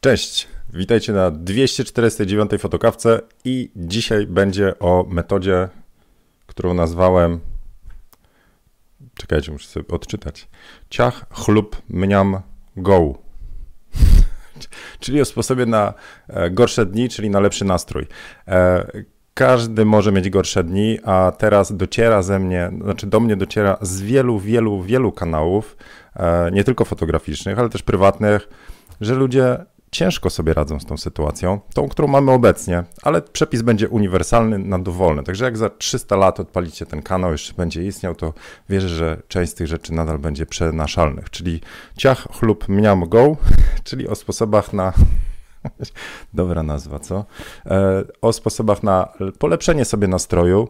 Cześć, witajcie na 249 fotokawce i dzisiaj będzie o metodzie, którą nazwałem, czekajcie, muszę sobie odczytać, ciach, chlub, mniam, go. czyli o sposobie na e, gorsze dni, czyli na lepszy nastrój. E, każdy może mieć gorsze dni, a teraz dociera ze mnie, znaczy do mnie dociera z wielu, wielu, wielu kanałów, e, nie tylko fotograficznych, ale też prywatnych, że ludzie ciężko sobie radzą z tą sytuacją, tą, którą mamy obecnie, ale przepis będzie uniwersalny na dowolny. Także jak za 300 lat odpalicie ten kanał, jeszcze będzie istniał, to wierzę, że część z tych rzeczy nadal będzie przenaszalnych. Czyli ciach, chlub, mniam, go, czyli o sposobach na Dobra nazwa, co? E, o sposobach na polepszenie sobie nastroju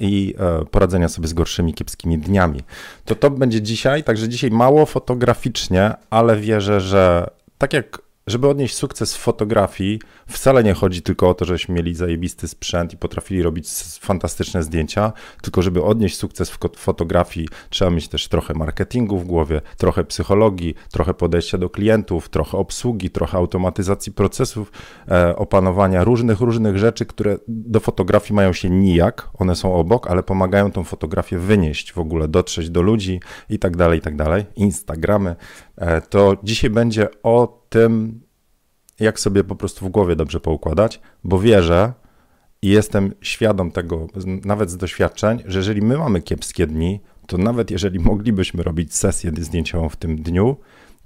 i e, poradzenia sobie z gorszymi, kiepskimi dniami. To to będzie dzisiaj, także dzisiaj mało fotograficznie, ale wierzę, że tak jak żeby odnieść sukces w fotografii, wcale nie chodzi tylko o to, żeśmy mieli zajebisty sprzęt i potrafili robić fantastyczne zdjęcia, tylko żeby odnieść sukces w fotografii, trzeba mieć też trochę marketingu w głowie, trochę psychologii, trochę podejścia do klientów, trochę obsługi, trochę automatyzacji procesów, e, opanowania różnych, różnych rzeczy, które do fotografii mają się nijak, one są obok, ale pomagają tą fotografię wynieść w ogóle, dotrzeć do ludzi i tak dalej, i tak dalej. Instagramy. E, to dzisiaj będzie o tym, jak sobie po prostu w głowie dobrze poukładać, bo wierzę i jestem świadom tego, nawet z doświadczeń, że jeżeli my mamy kiepskie dni, to nawet jeżeli moglibyśmy robić sesję zdjęciową w tym dniu,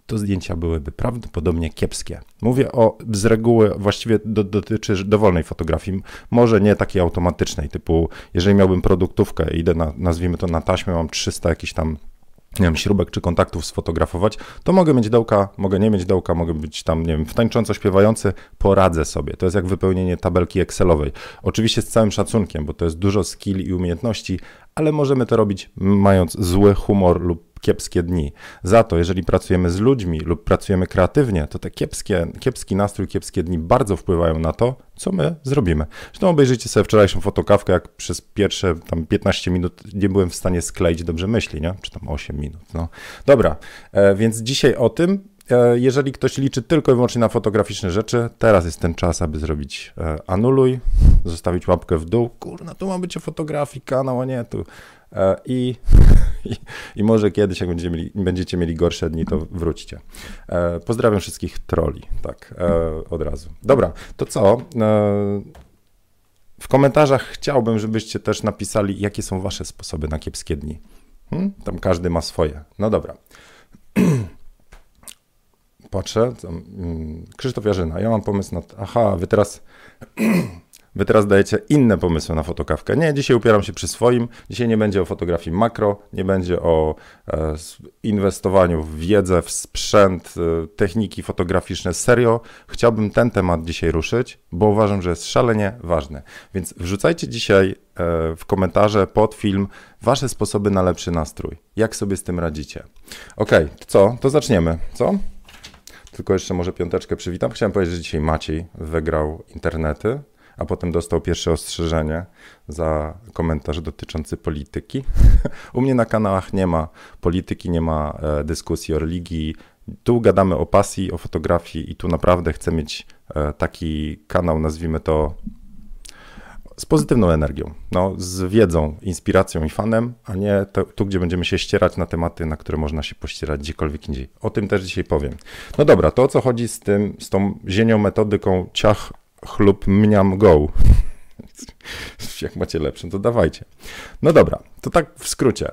to zdjęcia byłyby prawdopodobnie kiepskie. Mówię o z reguły, właściwie do, dotyczy dowolnej fotografii, może nie takiej automatycznej, typu jeżeli miałbym produktówkę, idę na, nazwijmy to na taśmę, mam 300 jakichś tam nie wiem, śrubek czy kontaktów sfotografować, to mogę mieć dołka, mogę nie mieć dołka, mogę być tam, nie wiem, tańcząco śpiewający, poradzę sobie. To jest jak wypełnienie tabelki Excelowej. Oczywiście z całym szacunkiem, bo to jest dużo skill i umiejętności, ale możemy to robić mając zły humor lub kiepskie dni. Za to, jeżeli pracujemy z ludźmi lub pracujemy kreatywnie, to te kiepskie, kiepski nastrój, kiepskie dni bardzo wpływają na to, co my zrobimy. Zresztą obejrzyjcie sobie wczorajszą fotokawkę, jak przez pierwsze tam 15 minut nie byłem w stanie skleić dobrze myśli, nie? Czy tam 8 minut, no. Dobra, e, więc dzisiaj o tym, e, jeżeli ktoś liczy tylko i wyłącznie na fotograficzne rzeczy, teraz jest ten czas, aby zrobić e, anuluj, zostawić łapkę w dół. Kurna, tu ma być o fotografii kanał, a nie tu. E, I, i, I, może kiedyś, jak będziecie mieli, będziecie mieli gorsze dni, to wróćcie. E, pozdrawiam wszystkich troli, tak, e, od razu. Dobra, to co? W komentarzach chciałbym, żebyście też napisali, jakie są wasze sposoby na kiepskie dni. Hmm? Tam każdy ma swoje. No dobra. Patrzę. Mm, Krzysztof Jarzyna, ja mam pomysł na. Aha, wy teraz. Wy teraz dajecie inne pomysły na fotokawkę. Nie, dzisiaj upieram się przy swoim. Dzisiaj nie będzie o fotografii makro, nie będzie o e, inwestowaniu w wiedzę, w sprzęt, e, techniki fotograficzne. Serio, chciałbym ten temat dzisiaj ruszyć, bo uważam, że jest szalenie ważny. Więc wrzucajcie dzisiaj e, w komentarze pod film wasze sposoby na lepszy nastrój. Jak sobie z tym radzicie? Ok, to co? To zaczniemy, co? Tylko jeszcze może piąteczkę przywitam. Chciałem powiedzieć, że dzisiaj Maciej wygrał internety a potem dostał pierwsze ostrzeżenie za komentarz dotyczący polityki. U mnie na kanałach nie ma polityki, nie ma e, dyskusji o religii. Tu gadamy o pasji, o fotografii i tu naprawdę chcę mieć e, taki kanał, nazwijmy to z pozytywną energią, no, z wiedzą, inspiracją i fanem, a nie to, tu, gdzie będziemy się ścierać na tematy, na które można się pościerać gdziekolwiek indziej. O tym też dzisiaj powiem. No dobra, to o co chodzi z tym, z tą zienią metodyką ciach chlub mniam go. Jak macie lepszą, to dawajcie. No dobra, to tak w skrócie.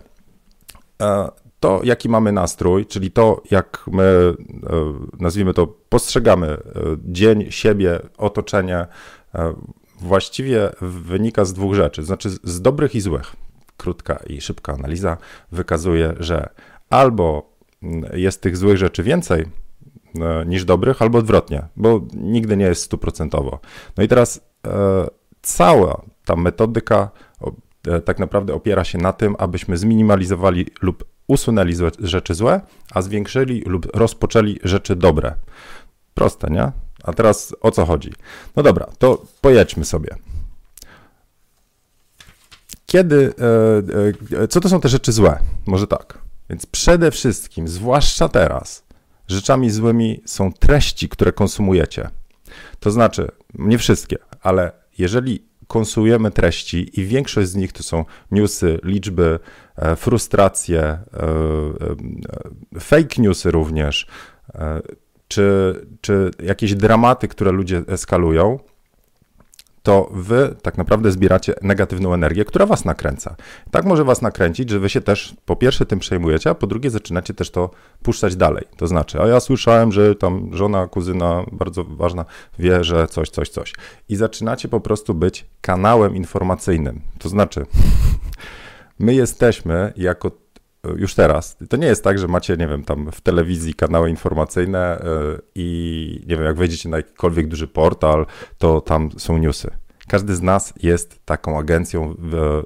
E, to, jaki mamy nastrój, czyli to, jak my, e, nazwijmy to, postrzegamy e, dzień, siebie, otoczenie, właściwie wynika z dwóch rzeczy. Znaczy, z dobrych i złych. Krótka i szybka analiza wykazuje, że albo jest tych złych rzeczy więcej, niż dobrych, albo odwrotnie, bo nigdy nie jest stuprocentowo. No i teraz e, cała ta metodyka e, tak naprawdę opiera się na tym, abyśmy zminimalizowali lub usunęli złe, rzeczy złe, a zwiększyli lub rozpoczęli rzeczy dobre. Proste, nie? A teraz o co chodzi? No dobra, to pojedźmy sobie. Kiedy, co to są te rzeczy złe? Może tak. Więc przede wszystkim, zwłaszcza teraz, rzeczami złymi są treści, które konsumujecie. To znaczy, nie wszystkie, ale jeżeli konsumujemy treści i większość z nich to są newsy, liczby, e, frustracje, e, e, fake newsy również, czy, czy jakieś dramaty, które ludzie eskalują, to wy tak naprawdę zbieracie negatywną energię, która was nakręca. Tak może was nakręcić, że wy się też po pierwsze tym przejmujecie, a po drugie zaczynacie też to puszczać dalej. To znaczy, a ja słyszałem, że tam żona, kuzyna, bardzo ważna, wie, że coś, coś, coś. I zaczynacie po prostu być kanałem informacyjnym. To znaczy, my jesteśmy jako już teraz. To nie jest tak, że macie, nie wiem, tam w telewizji kanały informacyjne yy, i nie wiem, jak wejdziecie na jakikolwiek duży portal, to tam są newsy. Każdy z nas jest taką agencją,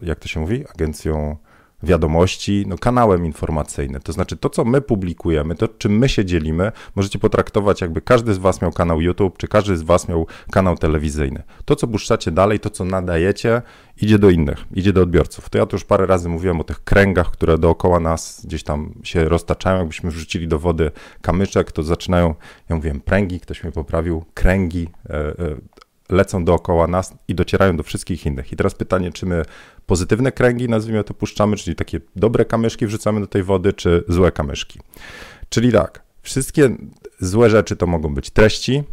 jak to się mówi? Agencją wiadomości, no, kanałem informacyjnym. To znaczy to, co my publikujemy, to czym my się dzielimy, możecie potraktować jakby każdy z was miał kanał YouTube, czy każdy z was miał kanał telewizyjny. To, co puszczacie dalej, to, co nadajecie, idzie do innych, idzie do odbiorców. To ja tu już parę razy mówiłem o tych kręgach, które dookoła nas gdzieś tam się roztaczają. Jakbyśmy wrzucili do wody kamyczek, to zaczynają, ja mówiłem pręgi, ktoś mnie poprawił, kręgi, e, e, lecą dookoła nas i docierają do wszystkich innych. I teraz pytanie, czy my pozytywne kręgi, nazwijmy to, puszczamy, czyli takie dobre kamyszki wrzucamy do tej wody, czy złe kamyszki. Czyli tak, wszystkie złe rzeczy to mogą być treści,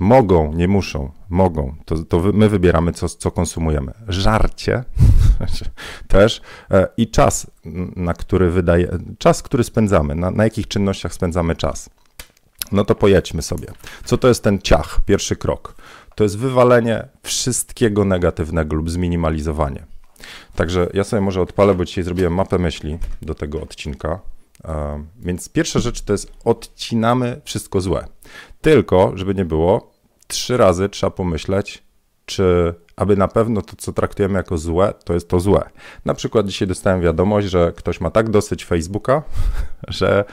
mogą, nie muszą, mogą, to, to my wybieramy, co, co konsumujemy. Żarcie też e, i czas, na który wydaje, czas, który spędzamy, na, na jakich czynnościach spędzamy czas. No to pojedźmy sobie. Co to jest ten ciach, pierwszy krok? To jest wywalenie wszystkiego negatywnego lub zminimalizowanie. Także ja sobie może odpalę, bo dzisiaj zrobiłem mapę myśli do tego odcinka. Więc pierwsza rzecz to jest odcinamy wszystko złe. Tylko, żeby nie było, trzy razy trzeba pomyśleć, czy aby na pewno to, co traktujemy jako złe, to jest to złe. Na przykład dzisiaj dostałem wiadomość, że ktoś ma tak dosyć Facebooka, że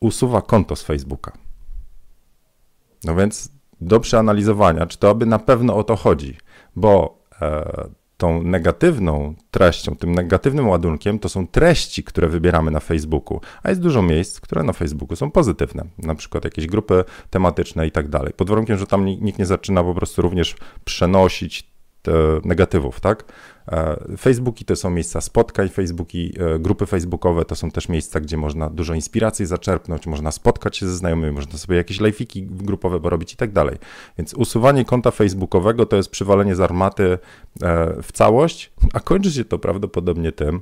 usuwa konto z Facebooka. No więc do przeanalizowania, czy to aby na pewno o to chodzi, bo e, tą negatywną treścią, tym negatywnym ładunkiem to są treści, które wybieramy na Facebooku, a jest dużo miejsc, które na Facebooku są pozytywne, na przykład jakieś grupy tematyczne i tak dalej. Pod warunkiem, że tam nikt nie zaczyna po prostu również przenosić negatywów, tak? E, Facebooki to są miejsca spotkań, Facebooki, e, grupy facebookowe to są też miejsca, gdzie można dużo inspiracji zaczerpnąć, można spotkać się ze znajomymi, można sobie jakieś live'iki grupowe porobić i tak dalej. Więc usuwanie konta facebookowego to jest przywalenie z armaty e, w całość, a kończy się to prawdopodobnie tym,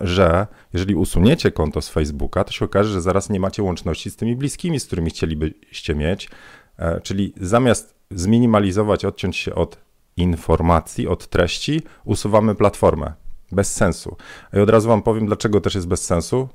że jeżeli usuniecie konto z Facebooka, to się okaże, że zaraz nie macie łączności z tymi bliskimi, z którymi chcielibyście mieć, czyli zamiast zminimalizować, odciąć się od informacji, od treści, usuwamy platformę. Bez sensu. I od razu Wam powiem, dlaczego też jest bez sensu.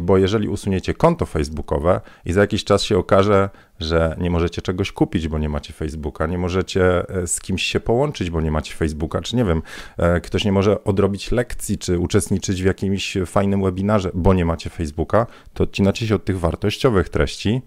Bo jeżeli usuniecie konto facebookowe i za jakiś czas się okaże, że nie możecie czegoś kupić, bo nie macie Facebooka, nie możecie e, z kimś się połączyć, bo nie macie Facebooka, czy nie wiem, e, ktoś nie może odrobić lekcji, czy uczestniczyć w jakimś fajnym webinarze, bo nie macie Facebooka, to odcinacie się od tych wartościowych treści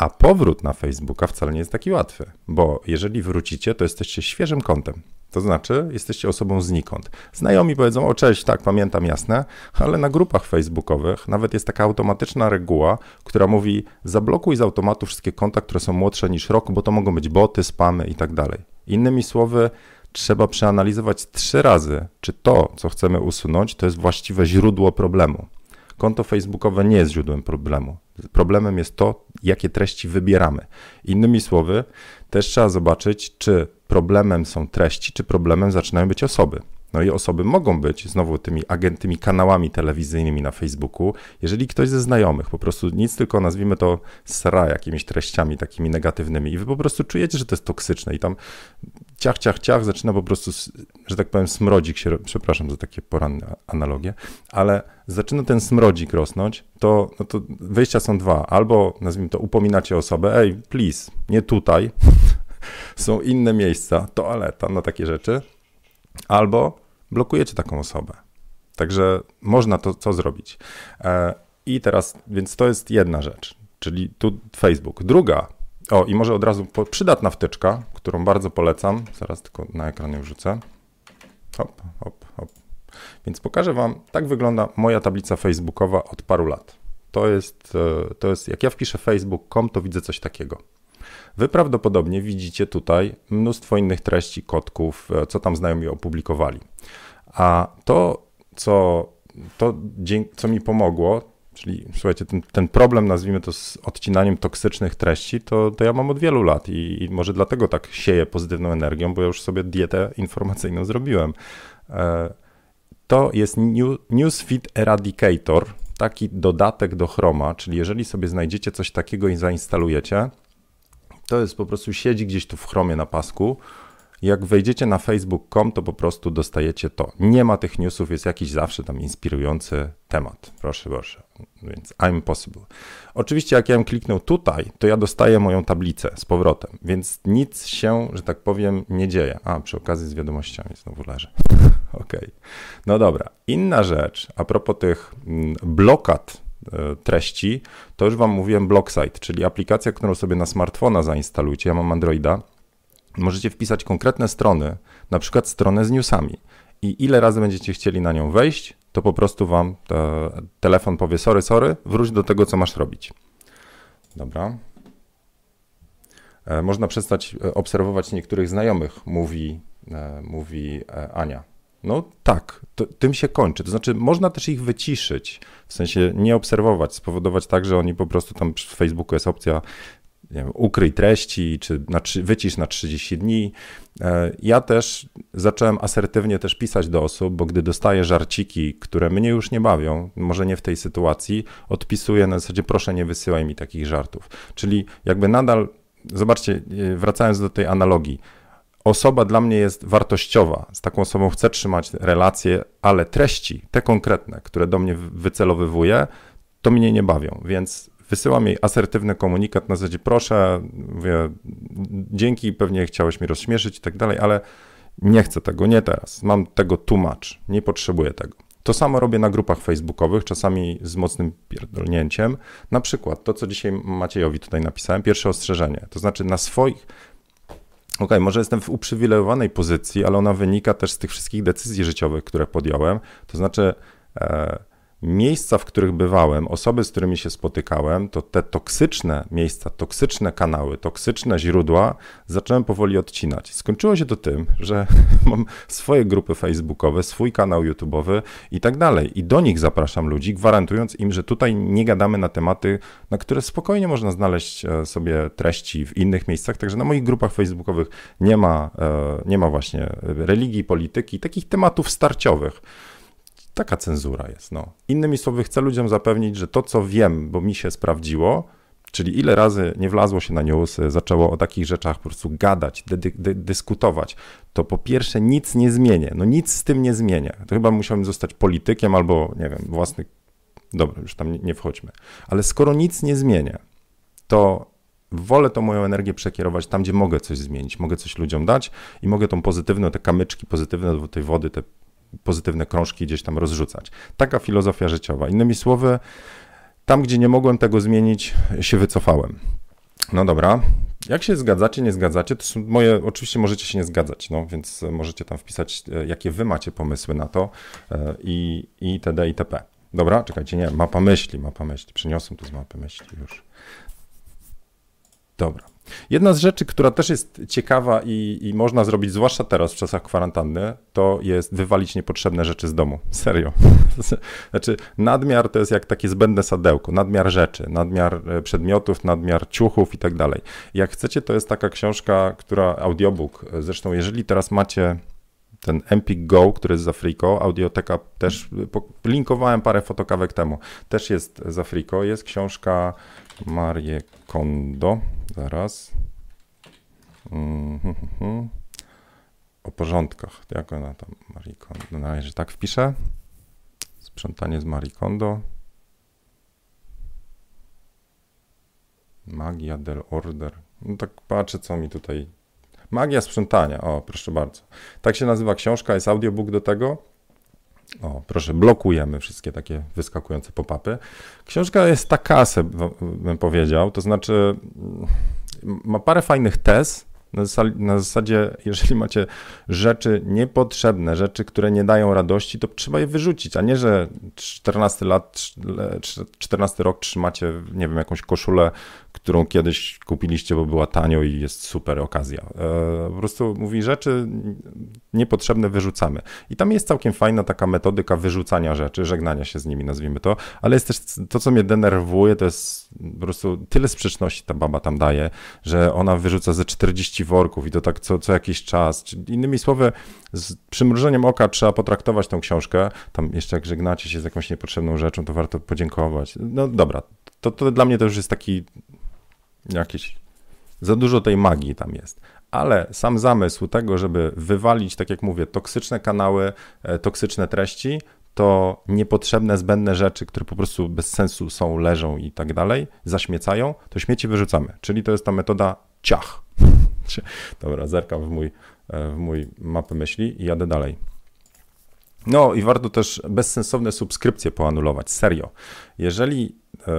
a powrót na Facebooka wcale nie jest taki łatwy, bo jeżeli wrócicie, to jesteście świeżym kontem. To znaczy, jesteście osobą znikąd. Znajomi powiedzą, o cześć, tak, pamiętam, jasne, ale na grupach facebookowych nawet jest taka automatyczna reguła, która mówi, zablokuj z automatu wszystkie konta, które są młodsze niż rok, bo to mogą być boty, spamy i tak dalej. Innymi słowy, trzeba przeanalizować trzy razy, czy to, co chcemy usunąć, to jest właściwe źródło problemu. Konto facebookowe nie jest źródłem problemu. Problemem jest to, jakie treści wybieramy. Innymi słowy, też trzeba zobaczyć, czy problemem są treści, czy problemem zaczynają być osoby. No i osoby mogą być znowu tymi agentymi kanałami telewizyjnymi na Facebooku, jeżeli ktoś ze znajomych po prostu nic tylko nazwijmy to sra jakimiś treściami takimi negatywnymi i wy po prostu czujecie, że to jest toksyczne i tam ciach, ciach, ciach zaczyna po prostu, że tak powiem, smrodzik się, przepraszam za takie poranne analogie, ale zaczyna ten smrodzik rosnąć, to, no to wyjścia są dwa. Albo nazwijmy to upominacie osobę, ej, please, nie tutaj, są inne miejsca, toaleta, no takie rzeczy, albo blokujecie taką osobę. Także można to co zrobić. E, I teraz, więc to jest jedna rzecz, czyli tu Facebook. Druga, o i może od razu przydatna wtyczka, którą bardzo polecam, zaraz tylko na ekranie wrzucę. Hop, hop, hop. Więc pokażę Wam, tak wygląda moja tablica facebookowa od paru lat. To jest, e, to jest, jak ja wpiszę facebook.com, to widzę coś takiego. Wy prawdopodobnie widzicie tutaj mnóstwo innych treści, kotków, e, co tam znajomi opublikowali. A to, co, to, co mi pomogło, czyli słuchajcie, ten, ten, problem, nazwijmy to z odcinaniem toksycznych treści, to, to ja mam od wielu lat i, i, może dlatego tak sieję pozytywną energią, bo ja już sobie dietę informacyjną zrobiłem. E, to jest Newsfeed Eradicator, taki dodatek do Chroma, czyli jeżeli sobie znajdziecie coś takiego i zainstalujecie, to jest po prostu siedzi gdzieś tu w Chromie na pasku. Jak wejdziecie na facebook.com, to po prostu dostajecie to. Nie ma tych newsów, jest jakiś zawsze tam inspirujący temat. Proszę, proszę. Więc I'm possible. Oczywiście, jak ja bym kliknął tutaj, to ja dostaję moją tablicę z powrotem, więc nic się, że tak powiem, nie dzieje. A, przy okazji z wiadomościami znowu leżę. Okay. No dobra. Inna rzecz, a propos tych mm, blokad E, treści, to już Wam mówiłem Blocksite, czyli aplikacja, którą sobie na smartfona zainstalujcie. Ja mam Androida. Możecie wpisać konkretne strony, na przykład stronę z newsami. I ile razy będziecie chcieli na nią wejść, to po prostu Wam te, telefon powie: Sorry, sorry, wróć do tego, co masz robić. Dobra. E, można przestać e, obserwować niektórych znajomych, mówi, mówi Ania. No tak, to, tym się kończy. To znaczy, można też ich wyciszyć, w sensie nie obserwować, spowodować tak, że oni po prostu tam w Facebooku jest opcja nie wiem, ukryj treści, czy na, wycisz na 30 dni. E, ja też zacząłem asertywnie też pisać do osób, bo gdy dostaję żarciki, które mnie już nie bawią, może nie w tej sytuacji, odpisuję na zasadzie proszę nie wysyłaj mi takich żartów. Czyli jakby nadal, zobaczcie, e, wracając do tej analogii, osoba dla mnie jest wartościowa, z taką osobą chcę trzymać relacje, ale treści, te konkretne, które do mnie wycelowywuje, to mnie nie bawią, więc wysyłam jej asertywny komunikat na zasadzie proszę, mówię, dzięki, pewnie chciałeś mi rozśmieszyć i tak dalej, ale nie chcę tego, nie teraz, mam tego tłumacz, nie potrzebuję tego. To samo robię na grupach facebookowych, czasami z mocnym pierdolnięciem. Na przykład to, co dzisiaj Maciejowi tutaj napisałem, pierwsze ostrzeżenie. To znaczy na swoich OK, może jestem w uprzywilejowanej pozycji, ale ona wynika też z tych wszystkich decyzji życiowych, które podjąłem. To znaczy, e, miejsca, w których bywałem, osoby, z którymi się spotykałem, to te toksyczne miejsca, toksyczne kanały, toksyczne źródła zacząłem powoli odcinać. Skończyło się to tym, że mam swoje grupy facebookowe, swój kanał YouTube'owy i tak dalej. I do nich zapraszam ludzi, gwarantując im, że tutaj nie gadamy na tematy, na które spokojnie można znaleźć e, sobie treści w innych miejscach. Także na moich grupach facebookowych nie ma, e, nie ma właśnie religii, polityki, takich tematów starciowych. Taka cenzura jest. No. Innymi słowy, chcę ludziom zapewnić, że to, co wiem, bo mi się sprawdziło, czyli ile razy nie wlazło się na newsy, zaczęło o takich rzeczach po prostu gadać, dy, dy, dyskutować, to po pierwsze nic nie zmienię. No nic z tym nie zmienię. To chyba musiałbym zostać politykiem albo, nie wiem, własny. Dobra, już tam nie, nie wchodźmy. Ale skoro nic nie zmienię, to wolę tą moją energię przekierować tam, gdzie mogę coś zmienić, mogę coś ludziom dać i mogę tą pozytywną, te kamyczki pozytywne do tej wody, te pozytywne krążki gdzieś tam rozrzucać. Taka filozofia życiowa. Innymi słowy, tam, gdzie nie mogłem tego zmienić, się wycofałem. No dobra. Jak się zgadzacie, nie zgadzacie, to są moje, oczywiście możecie się nie zgadzać, no więc możecie tam wpisać, e, jakie wy macie pomysły na to e, i, i itd. itp. Dobra, czekajcie, nie, mapa myśli, mapa myśli, przyniosłem tu z mapy myśli już. Dobra. Jedna z rzeczy, która też jest ciekawa i, i, można zrobić, zwłaszcza teraz w czasach kwarantanny, to jest wywalić niepotrzebne rzeczy z domu. Serio. Znaczy, nadmiar to jest jak takie zbędne sadełko, nadmiar rzeczy, nadmiar e, przedmiotów, nadmiar ciuchów i tak dalej. Jak chcecie, to jest taka książka, która, audiobook, zresztą jeżeli teraz macie ten Empik Go, który jest z Afriko, audioteka też, linkowałem parę fotokawek temu, też jest z Afriko, jest książka Marie Kondo, zaraz, mm-hmm. o porządkach, jak ona tam, Marie Kondo, no, na razie tak wpiszę, sprzątanie z Marie Kondo, Magia del Order, no tak patrzę, co mi tutaj Magia sprzątania, o proszę bardzo. Tak się nazywa książka, jest audiobook do tego. O, proszę, blokujemy wszystkie takie wyskakujące pop-upy. Książka jest taka, bym powiedział, to znaczy ma parę fajnych tez, Na, zasadzie, jeżeli macie rzeczy niepotrzebne, rzeczy, które nie dają radości, to trzeba je wyrzucić, a nie, że 14 lat, 14 rok trzymacie, nie wiem, jakąś koszulę, którą kiedyś kupiliście, bo była tanio i jest super okazja. E, po prostu mówi, rzeczy niepotrzebne wyrzucamy. I tam jest całkiem fajna taka metodyka wyrzucania rzeczy, żegnania się z nimi, nazwijmy to, ale jest też to, co mnie denerwuje, to jest po prostu tyle sprzeczności ta baba tam daje, że ona wyrzuca ze 40 worków i to tak co, co jakiś czas. Innymi słowy, z przymrużeniem oka trzeba potraktować tą książkę. Tam jeszcze jak żegnacie się z jakąś niepotrzebną rzeczą, to warto podziękować. No dobra, to, to dla mnie to już jest taki jakiś, za dużo tej magii tam jest. Ale sam zamysł tego, żeby wywalić, tak jak mówię, toksyczne kanały, e, toksyczne treści, to niepotrzebne, zbędne rzeczy, które po prostu bez sensu są, leżą i tak dalej, zaśmiecają, to śmieci wyrzucamy. Czyli to jest ta metoda ciach. Dobra, zerkam w mój, e, w mój mapę myśli i jadę dalej. No i warto też bezsensowne subskrypcje poanulować, serio. Jeżeli, e,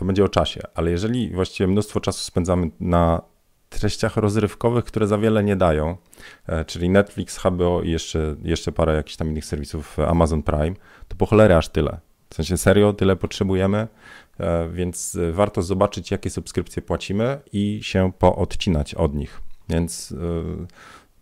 to będzie o czasie, ale jeżeli właściwie mnóstwo czasu spędzamy na treściach rozrywkowych, które za wiele nie dają, e, czyli Netflix, HBO i jeszcze, jeszcze parę jakichś tam innych serwisów e, Amazon Prime, to po cholerę aż tyle. W sensie serio, tyle potrzebujemy, e, więc warto zobaczyć, jakie subskrypcje płacimy i się poodcinać od nich. Więc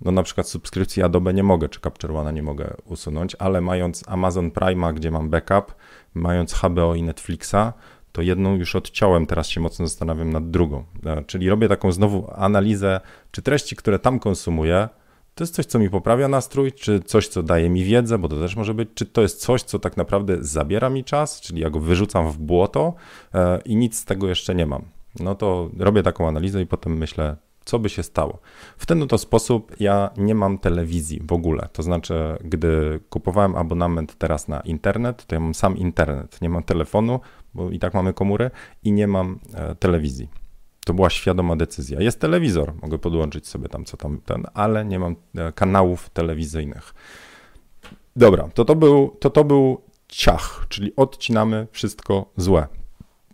no na przykład subskrypcji Adobe nie mogę, czy Capture One nie mogę usunąć, ale mając Amazon Prime, gdzie mam backup, mając HBO i Netflixa, to jedną już odciąłem, teraz się mocno zastanawiam nad drugą. E, czyli robię taką znowu analizę, czy treści, które tam konsumuję, to jest coś, co mi poprawia nastrój, czy coś, co daje mi wiedzę, bo to też może być, czy to jest coś, co tak naprawdę zabiera mi czas, czyli ja go wyrzucam w błoto e, i nic z tego jeszcze nie mam. No to robię taką analizę i potem myślę, co by się stało. W ten oto sposób ja nie mam telewizji w ogóle. To znaczy, gdy kupowałem abonament teraz na internet, to ja mam sam internet. Nie mam telefonu, bo i tak mamy komórę i nie mam e, telewizji. To była świadoma decyzja. Jest telewizor, mogę podłączyć sobie tam co tam ten, ale nie mam e, kanałów telewizyjnych. Dobra, to to był, to to był ciach, czyli odcinamy wszystko złe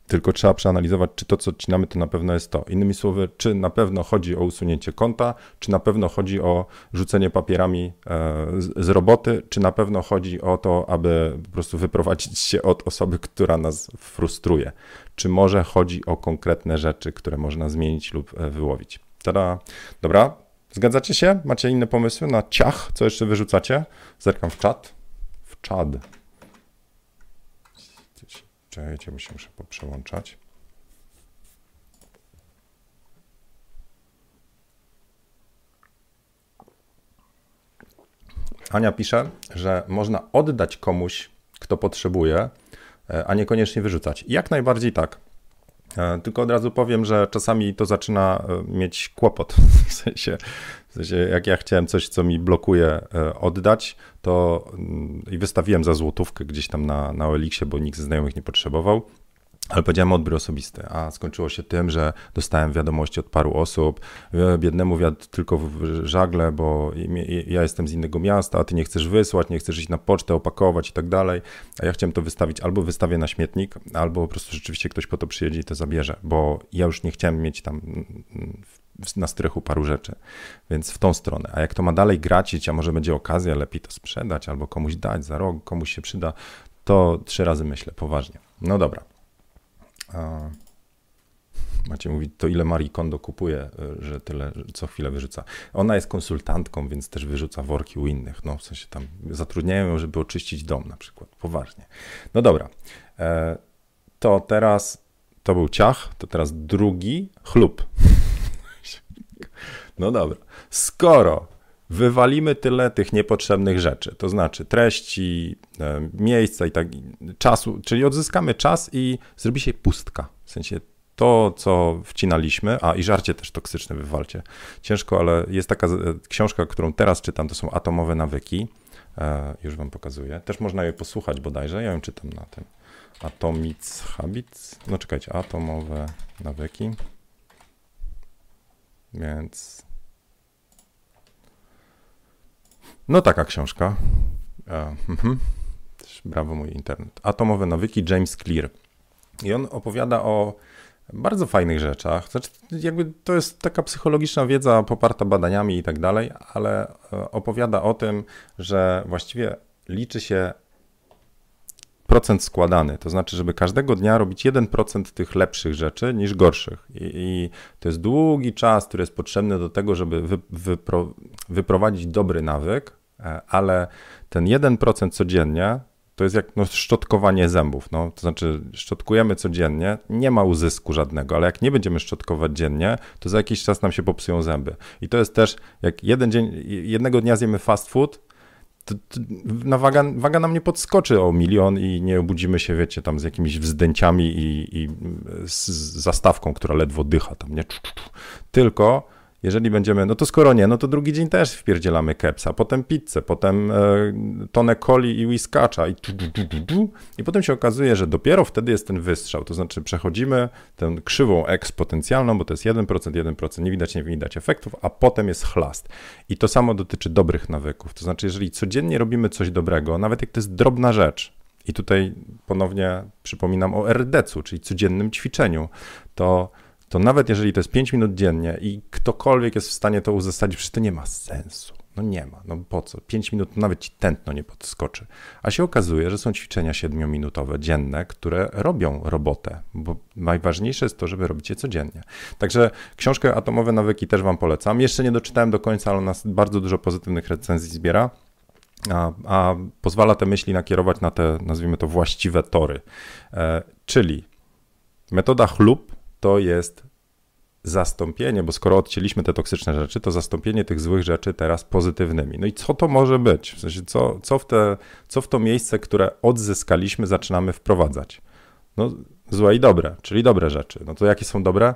tylko trzeba przeanalizować, czy to, co odcinamy, to na pewno jest to. Innymi słowy, czy na pewno chodzi o usunięcie konta, czy na pewno chodzi o rzucenie papierami e, z roboty, czy na pewno chodzi o to, aby po prostu wyprowadzić się od osoby, która nas frustruje. Czy może chodzi o konkretne rzeczy, które można zmienić lub e, wyłowić. Tada. Dobra, zgadzacie się? Macie inne pomysły na ciach? Co jeszcze wyrzucacie? Zerkam w czat. W czad. Czekajcie, bo się muszę poprzełączać. Ania pisze, że można oddać komuś, kto potrzebuje, e, a niekoniecznie wyrzucać. Jak najbardziej tak. E, tylko od razu powiem, że czasami to zaczyna e, mieć kłopot. W sensie, w sensie, jak ja chciałem coś, co mi blokuje, oddać, to mm, i wystawiłem za złotówkę gdzieś tam na, na OLX-ie, bo nikt ze znajomych nie potrzebował. Ale powiedziałem odbiór osobisty, a skończyło się tym, że dostałem wiadomości od paru osób, biednemu wiatr tylko w żagle, bo ja jestem z innego miasta, a ty nie chcesz wysłać, nie chcesz iść na pocztę, opakować i tak dalej, a ja chciałem to wystawić, albo wystawię na śmietnik, albo po prostu rzeczywiście ktoś po to przyjedzie i to zabierze, bo ja już nie chciałem mieć tam na strychu paru rzeczy, więc w tą stronę. A jak to ma dalej gracić, a może będzie okazja lepiej to sprzedać albo komuś dać za rok, komuś się przyda, to trzy razy myślę poważnie. No dobra. Macie mówić, to ile Marie Kondo kupuje, e, że tyle co chwilę wyrzuca. Ona jest konsultantką, więc też wyrzuca worki u innych. No, w sensie tam zatrudniają ją, żeby oczyścić dom na przykład. Poważnie. No dobra. E, to teraz to był ciach, to teraz drugi chlub. No dobra. Skoro wywalimy tyle tych niepotrzebnych rzeczy, to znaczy treści, e, miejsca i tak, czasu, czyli odzyskamy czas i zrobi się pustka. W sensie to, co wcinaliśmy, a i żarcie też toksyczne wywalcie. Ciężko, ale jest taka książka, którą teraz czytam, to są Atomowe Nawyki. E, już wam pokazuję. Też można jej posłuchać bodajże, ja ją czytam na tym. Atomic Habits. No czekajcie, Atomowe Nawyki. Więc No taka książka. E, mhm. Brawo mój internet. Atomowe nawyki James Clear. I on opowiada o bardzo fajnych rzeczach. Znaczy, jakby to jest taka psychologiczna wiedza poparta badaniami i tak dalej, ale e, opowiada o tym, że właściwie liczy się procent składany. To znaczy, żeby każdego dnia robić 1% tych lepszych rzeczy niż gorszych. I, I, to jest długi czas, który jest potrzebny do tego, żeby wy, wypro, wyprowadzić dobry nawyk, e, ale ten 1% codziennie to jest jak no, szczotkowanie zębów. No, to znaczy, szczotkujemy codziennie, nie ma uzysku żadnego, ale jak nie będziemy szczotkować dziennie, to za jakiś czas nam się popsują zęby. I to jest też, jak jeden dzień, jednego dnia zjemy fast food, to, to na waga, waga nam nie podskoczy o milion i nie obudzimy się, wiecie, tam z jakimiś wzdęciami i, i z zastawką, która ledwo dycha tam, nie? Tylko jeżeli będziemy, no to skoro nie, no to drugi dzień też wpierdzielamy kepsa, potem pizzę, potem e, tonę coli i whiskacza i, i potem się okazuje, że dopiero wtedy jest ten wystrzał, to znaczy przechodzimy tę krzywą eksponencjalną, bo to jest 1%, 1%, nie widać, nie widać efektów, a potem jest chlast. I to samo dotyczy dobrych nawyków, to znaczy jeżeli codziennie robimy coś dobrego, nawet jak to jest drobna rzecz, i tutaj ponownie przypominam o RDC-u, czyli codziennym ćwiczeniu, to to nawet jeżeli to jest 5 minut dziennie i ktokolwiek jest w stanie to uzasadnić, przecież to nie ma sensu. No nie ma, no po co? 5 minut nawet ci tętno nie podskoczy. A się okazuje, że są ćwiczenia 7-minutowe dzienne, które robią robotę, bo najważniejsze jest to, żeby robić je codziennie. Także książkę Atomowe Nawyki też Wam polecam. Jeszcze nie doczytałem do końca, ale ona bardzo dużo pozytywnych recenzji zbiera. A, a pozwala te myśli nakierować na te, nazwijmy to, właściwe tory. E, czyli metoda chlub to jest zastąpienie, bo skoro odcięliśmy te toksyczne rzeczy, to zastąpienie tych złych rzeczy teraz pozytywnymi. No i co to może być? W sensie, co, co, w, te, co w to miejsce, które odzyskaliśmy, zaczynamy wprowadzać? No, złe i dobre, czyli dobre rzeczy. No to jakie są dobre?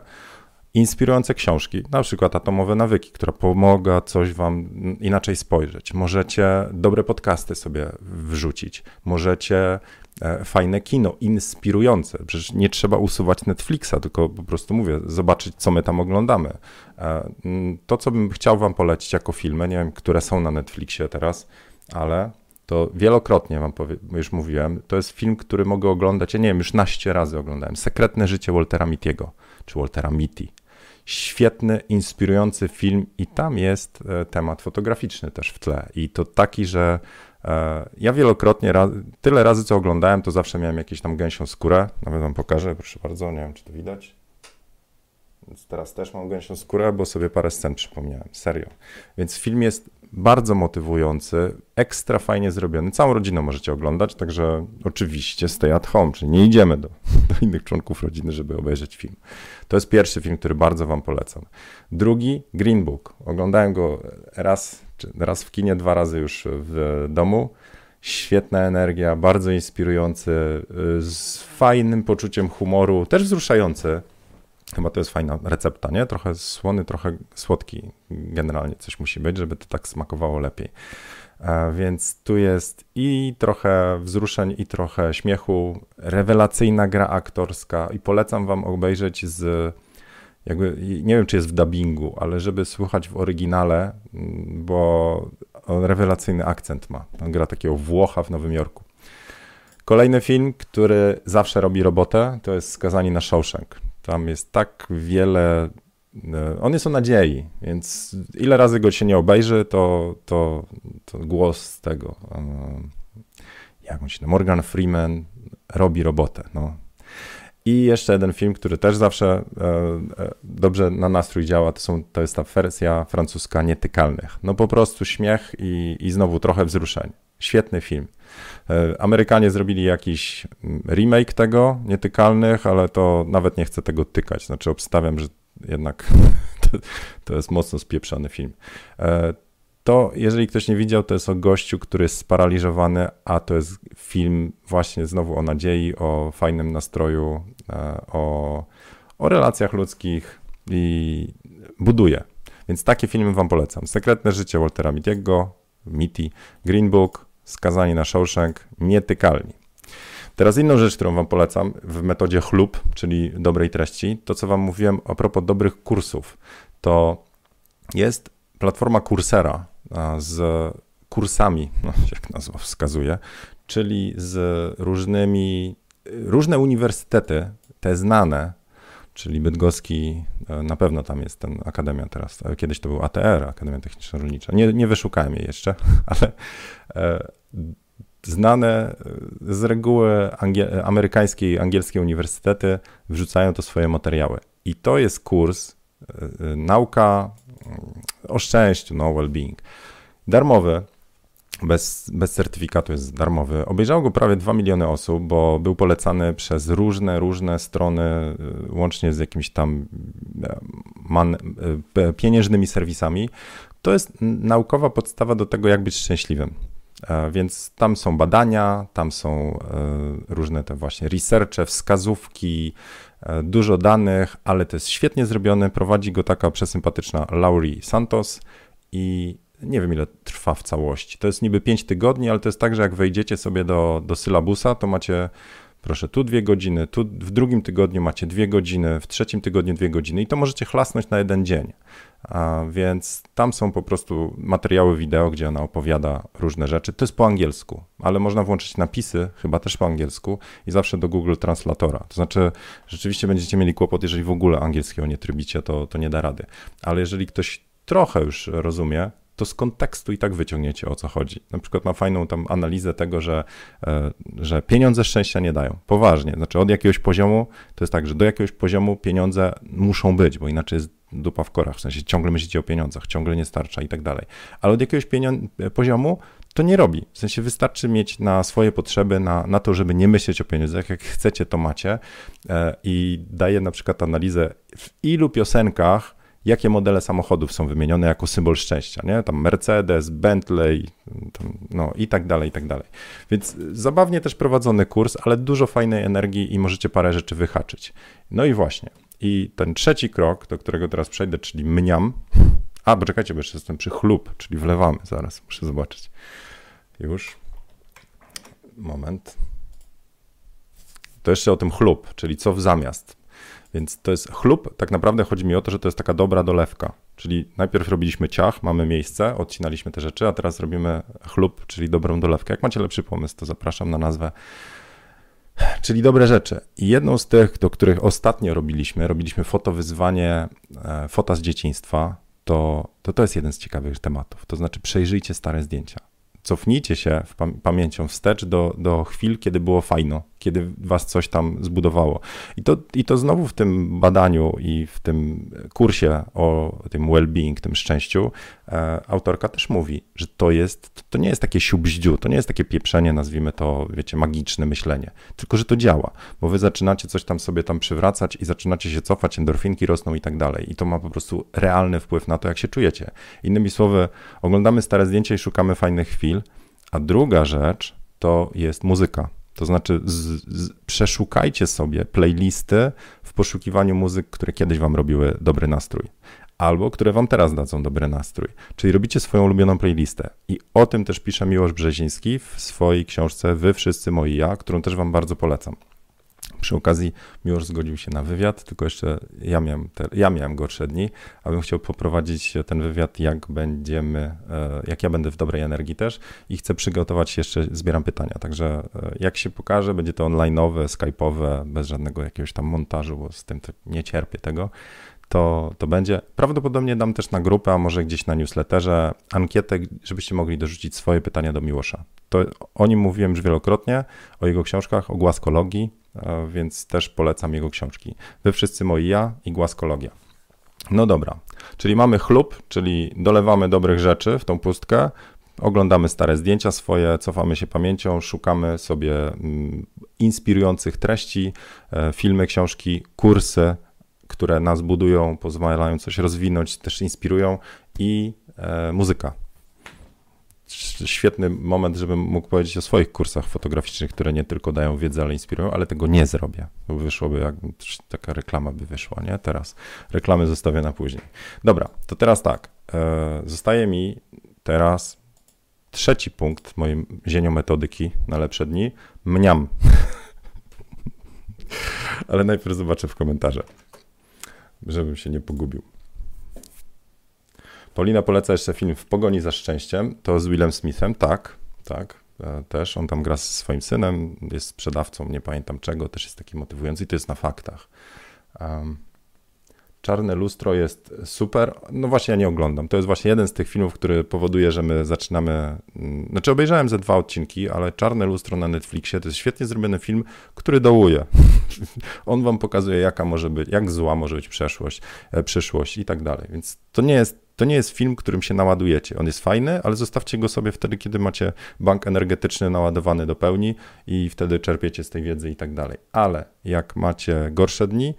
Inspirujące książki, na przykład Atomowe Nawyki, która pomaga coś wam inaczej spojrzeć. Możecie dobre podcasty sobie wrzucić. Możecie fajne kino, inspirujące. Przecież nie trzeba usuwać Netflixa, tylko po prostu mówię, zobaczyć, co my tam oglądamy. E, to, co bym chciał Wam polecić jako filmy, nie wiem, które są na Netflixie teraz, ale to wielokrotnie Wam już mówiłem, to jest film, który mogę oglądać, ja nie wiem, już naście razy oglądałem. Sekretne życie Waltera Mittiego, czy Waltera Mitty. Świetny, inspirujący film i tam jest e, temat fotograficzny też w tle. I to taki, że E, ja wielokrotnie, tyle razy co oglądałem, to zawsze miałem jakąś tam gęsią skórę. Nawet wam pokażę, proszę bardzo, nie wiem czy to widać. Więc teraz też mam gęsią skórę, bo sobie parę scen przypomniałem, serio. Więc film jest bardzo motywujący, ekstra fajnie zrobiony. Całą rodziną możecie oglądać, także oczywiście stay at home, czyli nie idziemy do innych członków rodziny, żeby obejrzeć film. To jest pierwszy film, który bardzo wam polecam. Drugi, Green Book. Oglądałem go raz raz w kinie, dwa razy już w domu. Świetna energia, bardzo inspirujący, y, z fajnym poczuciem humoru, też wzruszający. Chyba to jest fajna recepta, nie? Trochę słony, trochę słodki. Generalnie coś musi być, żeby to tak smakowało lepiej. E, więc tu jest i trochę wzruszeń, i trochę śmiechu. Rewelacyjna gra aktorska, i polecam Wam obejrzeć z jakby, nie wiem czy jest w dubbingu, ale żeby słuchać w oryginale, mm, bo rewelacyjny akcent ma. On gra takiego Włocha w Nowym Jorku. Kolejny film, który zawsze robi robotę, to jest Skazani na Shawshank. Tam jest tak wiele. E, on jest o nadziei, więc ile razy go się nie obejrzy, to, to, to głos tego. E, jak on się Morgan Freeman robi robotę. No, i jeszcze jeden film, który też zawsze e, dobrze na nastrój działa, to, są, to jest ta wersja francuska Nietykalnych. No po prostu śmiech i, i znowu trochę wzruszeń. Świetny film. Amerykanie zrobili jakiś mm, remake tego, Nietykalnych, ale to nawet nie chcę tego tykać. Znaczy obstawiam, że jednak to, to jest mocno spieprzony film to jeżeli ktoś nie widział, to jest o gościu, który jest sparaliżowany, a to jest film właśnie znowu o nadziei, o fajnym nastroju, e, o, o relacjach ludzkich i buduje. Więc takie filmy wam polecam. Sekretne życie Waltera Mittiego, Mitty, Green Book, Skazani na Shawshank, Nietykalni. Teraz inną rzecz, którą wam polecam w metodzie chlub, czyli dobrej treści, to co wam mówiłem a propos dobrych kursów, to jest platforma Coursera, z kursami, no, jak nazwa wskazuje, czyli z różnymi, różne uniwersytety, te znane, czyli bydgoski, e, na pewno tam jest ten akademia teraz. E, kiedyś to był ATR, Akademia Techniczno-Rolnicza. Nie, nie wyszukałem jej jeszcze, ale e, znane z reguły angiel amerykańskie i angielskie uniwersytety wrzucają to swoje materiały. I to jest kurs nauka mm, o szczęściu, no well-being. Darmowy, bez, bez certyfikatu jest darmowy. Obejrzało go prawie 2 miliony osób, bo był polecany przez różne, różne strony, łącznie z jakimiś tam e, man, e, pieniężnymi serwisami. To jest naukowa podstawa do tego, jak być szczęśliwym. E, więc tam są badania, tam są różne te właśnie researche, wskazówki, dużo danych, ale to jest świetnie zrobione. Prowadzi go taka przesympatyczna Laurie Santos i nie wiem ile trwa w całości. To jest niby 5 tygodni, ale to jest tak, że jak wejdziecie sobie do, do sylabusa, to macie, proszę, tu dwie godziny, tu w drugim tygodniu macie dwie godziny, w trzecim tygodniu dwie godziny i to możecie chlasnąć na jeden dzień. Więc tam są po prostu materiały wideo, gdzie ona opowiada różne rzeczy. To jest po angielsku, ale można włączyć napisy, chyba też po angielsku i zawsze do Google Translatora. To znaczy, rzeczywiście będziecie mieli kłopot, jeżeli w ogóle angielskiego nie trybicie, to, to nie da rady. Ale jeżeli ktoś trochę już rozumie, to z kontekstu i tak wyciągniecie o co chodzi. Na przykład ma fajną tam analizę tego, że, e, że pieniądze szczęścia nie dają. Poważnie. Znaczy od jakiegoś poziomu to jest tak, że do jakiegoś poziomu pieniądze muszą być, bo inaczej jest dupa w korach. W sensie ciągle myślicie o pieniądzach, ciągle nie starcza i tak dalej. Ale od jakiegoś poziomu to nie robi. W sensie wystarczy mieć na swoje potrzeby, na, na to, żeby nie myśleć o pieniądzach. Jak chcecie, to macie. E, I daje na przykład analizę, w ilu piosenkach jakie modele samochodów są wymienione jako symbol szczęścia, nie? Tam Mercedes, Bentley, tam, no i tak dalej, i tak dalej. Więc zabawnie też prowadzony kurs, ale dużo fajnej energii i możecie parę rzeczy wyhaczyć. No i właśnie. I ten trzeci krok, do którego teraz przejdę, czyli mniam. A, bo czekajcie, bo jeszcze jestem przy chlub, czyli wlewamy zaraz, muszę zobaczyć. Już. Moment. To jeszcze o tym chlub, czyli co w zamiast. Więc to jest chlub, tak naprawdę chodzi mi o to, że to jest taka dobra dolewka. Czyli najpierw robiliśmy ciach, mamy miejsce, odcinaliśmy te rzeczy, a teraz robimy chlub, czyli dobrą dolewkę. Jak macie lepszy pomysł, to zapraszam na nazwę. Czyli dobre rzeczy. I jedną z tych, do których ostatnio robiliśmy, robiliśmy fotowyzwanie, e, fota z dzieciństwa, to, to to jest jeden z ciekawych tematów. To znaczy przejrzyjcie stare zdjęcia. Cofnijcie się w pamięcią wstecz do, do chwil, kiedy było fajno, kiedy was coś tam zbudowało. I to, I to znowu w tym badaniu i w tym kursie o tym well-being, tym szczęściu, e, autorka też mówi, że to jest, to nie jest takie siubździu, to nie jest takie pieprzenie, nazwijmy to, wiecie, magiczne myślenie, tylko że to działa, bo wy zaczynacie coś tam sobie tam przywracać i zaczynacie się cofać, endorfinki rosną i tak dalej. I to ma po prostu realny wpływ na to, jak się czujecie. Innymi słowy, oglądamy stare zdjęcia i szukamy fajnych chwil, a druga rzecz to jest muzyka to znaczy, z, z, przeszukajcie sobie playlisty w poszukiwaniu muzyk, które kiedyś wam robiły dobry nastrój, albo które wam teraz dadzą dobry nastrój. Czyli robicie swoją ulubioną playlistę. I o tym też pisze Miłosz Brzeziński w swojej książce Wy wszyscy moi ja, którą też wam bardzo polecam. Przy okazji Miłosz zgodził się na wywiad, tylko jeszcze ja miałem, te, ja miałem gorsze dni, a bym chciał poprowadzić ten wywiad, jak będziemy, e, jak ja będę w dobrej energii też i chcę przygotować jeszcze, zbieram pytania, także e, jak się pokaże, będzie to online'owe, skype'owe, bez żadnego jakiegoś tam montażu, bo z tym nie cierpię tego, to, to będzie. Prawdopodobnie dam też na grupę, a może gdzieś na newsletterze ankietę, żebyście mogli dorzucić swoje pytania do Miłosza. To o nim mówiłem już wielokrotnie, o jego książkach, o głaskologii, więc też polecam jego książki. Wy wszyscy moi ja i Głaskologia. No dobra, czyli mamy chlub, czyli dolewamy dobrych rzeczy w tą pustkę, oglądamy stare zdjęcia swoje, cofamy się pamięcią, szukamy sobie mm, inspirujących treści, e, filmy, książki, kursy, które nas budują, pozwalają coś rozwinąć, też inspirują i e, muzyka świetny moment, żebym mógł powiedzieć o swoich kursach fotograficznych, które nie tylko dają wiedzę, ale inspirują, ale tego nie zrobię, wyszłoby jak taka reklama by wyszła, nie? Teraz reklamy zostawię na później. Dobra, to teraz tak, e, zostaje mi teraz trzeci punkt mojej zieniu metodyki na lepsze dni, mniam. ale najpierw zobaczę w komentarzach, żebym się nie pogubił. Paulina poleca jeszcze film W pogoni za szczęściem. To z Willem Smithem, tak, tak. E, też on tam gra ze swoim synem, jest sprzedawcą, nie pamiętam czego, też jest taki motywujący i to jest na faktach. Um, Czarne lustro jest super. No właśnie, ja nie oglądam. To jest właśnie jeden z tych filmów, który powoduje, że my zaczynamy. mm, Znaczy, obejrzałem ze dwa odcinki, ale Czarne lustro na Netflixie to jest świetnie zrobiony film, który dołuje. On wam pokazuje, jaka może być, jak zła może być przeszłość, e, przyszłość i tak dalej. Więc to nie jest. To nie jest film, którym się naładujecie. On jest fajny, ale zostawcie go sobie wtedy, kiedy macie bank energetyczny naładowany do pełni i wtedy czerpiecie z tej wiedzy i tak dalej. Ale jak macie gorsze dni,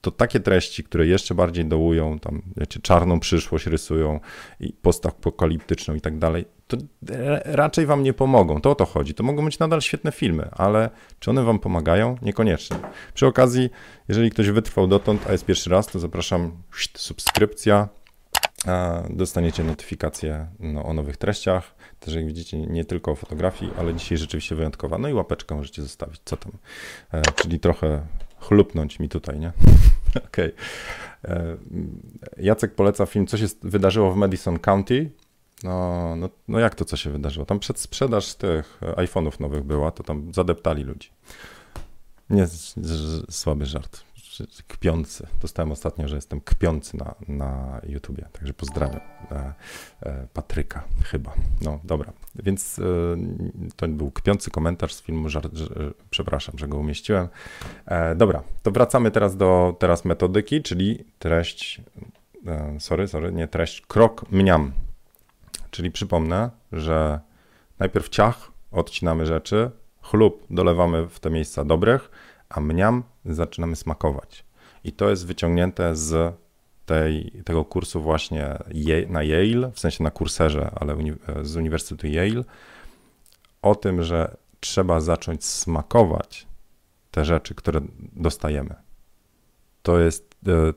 to, takie treści, które jeszcze bardziej dołują, tam wiecie, czarną przyszłość rysują i postapokaliptyczną i tak dalej, to ra- raczej wam nie pomogą. To o to chodzi. To mogą być nadal świetne filmy, ale czy one wam pomagają? Niekoniecznie. Przy okazji, jeżeli ktoś wytrwał dotąd, a jest pierwszy raz, to zapraszam, subskrypcja, dostaniecie notyfikacje no, o nowych treściach. Też jak widzicie, nie tylko o fotografii, ale dzisiaj rzeczywiście wyjątkowa. No i łapeczkę możecie zostawić. Co tam? E, czyli trochę chlupnąć mi tutaj, nie? Okej. Okay. Jacek poleca film, co się wydarzyło w Madison County. No, no, no jak to, co się wydarzyło? Tam przedsprzedaż tych iPhone'ów nowych była, to tam zadeptali ludzi. Nie, słaby żart kpiący. Dostałem ostatnio, że jestem kpiący na, na YouTubie, także pozdrawiam e, e, Patryka chyba. No dobra, więc e, to był kpiący komentarz z filmu, żart, że, przepraszam, że go umieściłem. E, dobra, to wracamy teraz do teraz metodyki, czyli treść, e, sorry, sorry, nie treść, krok mniam. Czyli przypomnę, że najpierw ciach, odcinamy rzeczy, chlub dolewamy w te miejsca dobrych, a mniam zaczynamy smakować. I to jest wyciągnięte z tej, tego kursu właśnie na Yale, w sensie na kurserze, ale uni z Uniwersytetu Yale, o tym, że trzeba zacząć smakować te rzeczy, które dostajemy. To jest e,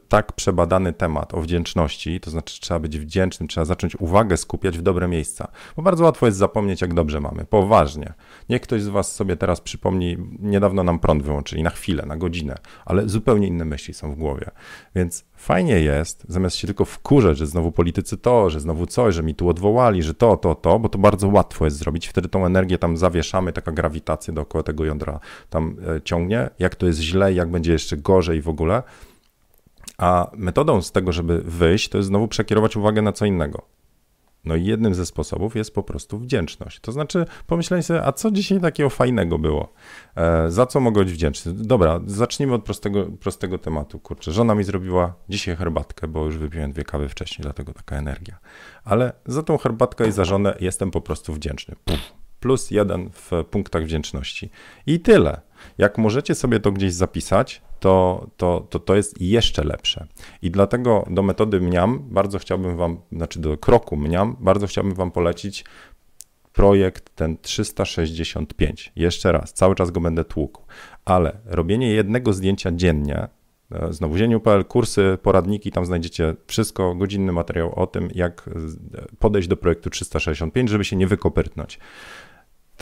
tak przebadany temat o wdzięczności, to znaczy trzeba być wdzięcznym, trzeba zacząć uwagę skupiać w dobre miejsca, bo bardzo łatwo jest zapomnieć, jak dobrze mamy, poważnie. Niech ktoś z Was sobie teraz przypomni, niedawno nam prąd wyłączyli, na chwilę, na godzinę, ale zupełnie inne myśli są w głowie. Więc fajnie jest, zamiast się tylko wkurzać, że znowu politycy to, że znowu coś, że mi tu odwołali, że to, to, to, bo to bardzo łatwo jest zrobić. Wtedy tą energię tam zawieszamy, taka grawitacja dookoła tego jądra tam e, ciągnie. Jak to jest źle, jak będzie jeszcze gorzej w ogóle. A metodą z tego, żeby wyjść, to jest znowu przekierować uwagę na co innego. No i jednym ze sposobów jest po prostu wdzięczność. To znaczy pomyśleć sobie, a co dzisiaj takiego fajnego było? E, za co mogę być wdzięczny? Dobra, zacznijmy od prostego, prostego tematu. Kurczę, żona mi zrobiła dzisiaj herbatkę, bo już wypiłem dwie kawy wcześniej, dlatego taka energia. Ale za tą herbatkę i za żonę jestem po prostu wdzięczny. Puf, plus jeden w punktach wdzięczności. I tyle. Jak możecie sobie to gdzieś zapisać, to, to, to, to jest jeszcze lepsze. I dlatego do metody mniam bardzo chciałbym Wam, znaczy do kroku mniam, bardzo chciałbym Wam polecić projekt ten 365. Jeszcze raz, cały czas go będę tłukł, ale robienie jednego zdjęcia dziennie, e, znowu zieniu.pl, kursy, poradniki, tam znajdziecie wszystko, godzinny materiał o tym, jak podejść do projektu 365, żeby się nie wykopyrtnąć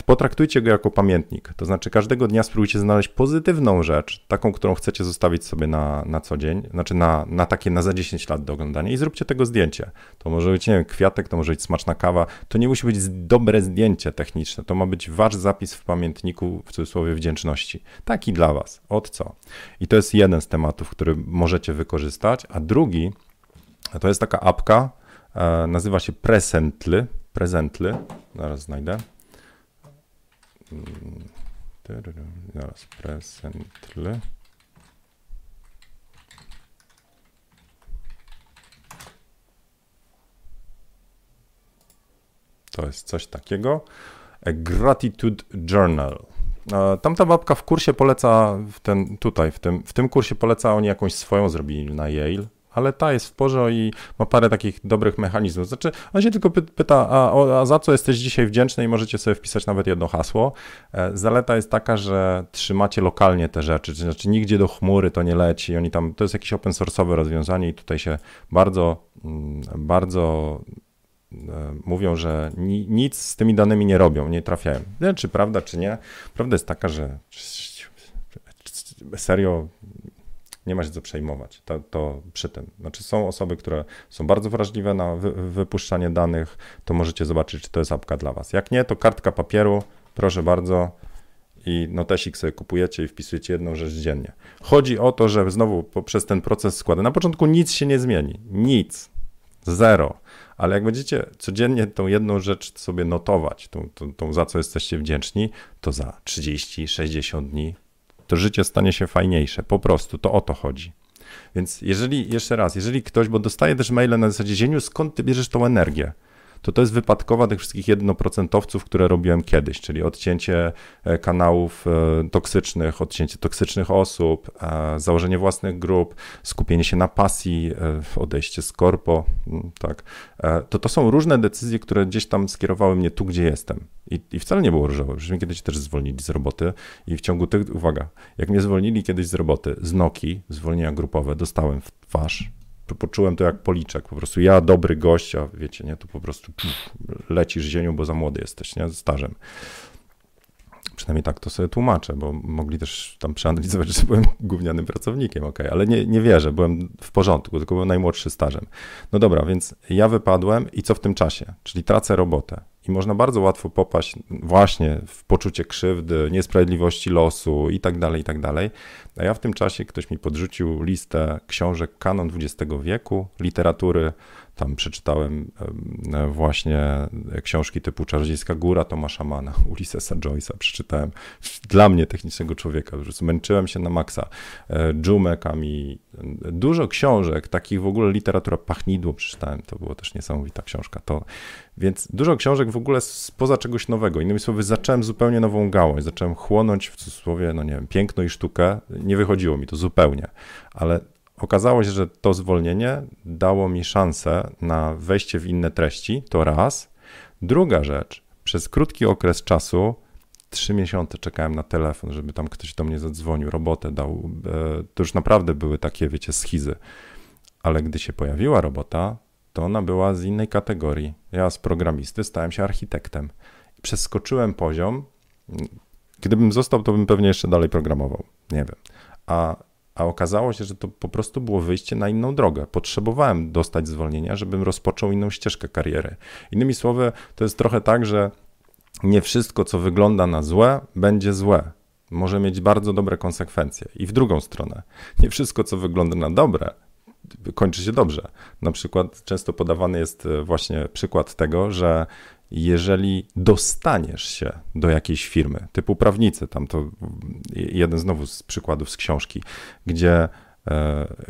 potraktujcie go jako pamiętnik. To znaczy, każdego dnia spróbujcie znaleźć pozytywną rzecz, taką, którą chcecie zostawić sobie na, na co dzień, znaczy na, na takie na za 10 lat do oglądania i zróbcie tego zdjęcie. To może być, nie wiem, kwiatek, to może być smaczna kawa. To nie musi być dobre zdjęcie techniczne, to ma być wasz zapis w pamiętniku, w cudzysłowie, wdzięczności. Taki dla was. Od co? I to jest jeden z tematów, który możecie wykorzystać, a drugi to jest taka apka, e, nazywa się Presently. Presently, zaraz znajdę. Zaraz, presently. To jest coś takiego. A Gratitude Journal. Tamta babka w kursie poleca, w ten, tutaj, w tym, w tym kursie poleca, oni jakąś swoją zrobili na Yale ale ta jest w porze i ma parę takich dobrych mechanizmów. Znaczy, on się tylko pyta, a, a, za co jesteś dzisiaj wdzięczny i możecie sobie wpisać nawet jedno hasło. E, zaleta jest taka, że trzymacie lokalnie te rzeczy, znaczy nigdzie do chmury to nie leci, oni tam, to jest jakieś open source'owe rozwiązanie i tutaj się bardzo, mm, bardzo e, mówią, że nic z tymi danymi nie robią, nie trafiają. Czy prawda, czy nie. Prawda jest taka, że serio nie ma się co przejmować. To, to przy tym. Znaczy są osoby, które są bardzo wrażliwe na wy, wypuszczanie danych, to możecie zobaczyć, czy to jest apka dla Was. Jak nie, to kartka papieru, proszę bardzo. I notesik sobie kupujecie i wpisujecie jedną rzecz dziennie. Chodzi o to, że znowu poprzez ten proces składu, na początku nic się nie zmieni, nic, zero, ale jak będziecie codziennie tą jedną rzecz sobie notować, tą, tą, tą za co jesteście wdzięczni, to za 30, 60 dni to życie stanie się fajniejsze, po prostu, to o to chodzi. Więc jeżeli, jeszcze raz, jeżeli ktoś, bo dostaje też maile na zasadzie, Zieniu, skąd ty bierzesz tą energię? To to jest wypadkowa tych wszystkich jednoprocentowców, które robiłem kiedyś, czyli odcięcie e, kanałów e, toksycznych, odcięcie toksycznych osób, e, założenie własnych grup, skupienie się na pasji, odejście z korpo, mm, tak. To to są różne decyzje, które gdzieś tam skierowały mnie tu, gdzie jestem. I, i wcale nie było różowe. Przecież mnie kiedyś też zwolnili z roboty i w ciągu tych, uwaga, jak mnie zwolnili kiedyś z roboty, z Noki, zwolnienia grupowe, dostałem w twarz poczułem to jak policzek. Po prostu ja, dobry gość, a wiecie, nie, tu po prostu pff, lecisz ziemią, bo za młody jesteś, nie, stażem. Przynajmniej tak to sobie tłumaczę, bo mogli też tam przeanalizować, że byłem gównianym pracownikiem, ok, ale nie, nie wierzę, byłem w porządku, tylko byłem najmłodszy stażem. No dobra, więc ja wypadłem i co w tym czasie? Czyli tracę robotę. I można bardzo łatwo popaść właśnie w poczucie krzywdy, niesprawiedliwości losu i tak dalej, i tak dalej. A ja w tym czasie ktoś mi podrzucił listę książek kanon XX wieku, literatury. Tam przeczytałem właśnie książki typu Czarodziejska Góra Tomasza Mana, Ulyssesa Joyce'a. Przeczytałem dla mnie technicznego człowieka, po prostu męczyłem się na maksa. E, Dżumekami, dużo książek, takich w ogóle literatura Pachnidło przeczytałem, to była też niesamowita książka. To, więc dużo książek w ogóle spoza czegoś nowego. Innymi słowy, zacząłem zupełnie nową gałąź, zacząłem chłonąć w cudzysłowie, no nie wiem, piękno i sztukę. Nie wychodziło mi to zupełnie, ale okazało się, że to zwolnienie dało mi szansę na wejście w inne treści, to raz. Druga rzecz, przez krótki okres czasu, trzy miesiące czekałem na telefon, żeby tam ktoś do mnie zadzwonił, robotę dał. E, to już naprawdę były takie, wiecie, schizy. Ale gdy się pojawiła robota, to ona była z innej kategorii. Ja z programisty stałem się architektem. Przeskoczyłem poziom. Gdybym został, to bym pewnie jeszcze dalej programował. Nie wiem. A, a okazało się, że to po prostu było wyjście na inną drogę. Potrzebowałem dostać zwolnienia, żebym rozpoczął inną ścieżkę kariery. Innymi słowy, to jest trochę tak, że nie wszystko, co wygląda na złe, będzie złe. Może mieć bardzo dobre konsekwencje. I w drugą stronę, nie wszystko, co wygląda na dobre, kończy się dobrze. Na przykład często podawany jest e, właśnie przykład tego, że jeżeli dostaniesz się do jakiejś firmy, typu prawnicy, tam to jeden znowu z przykładów z książki, gdzie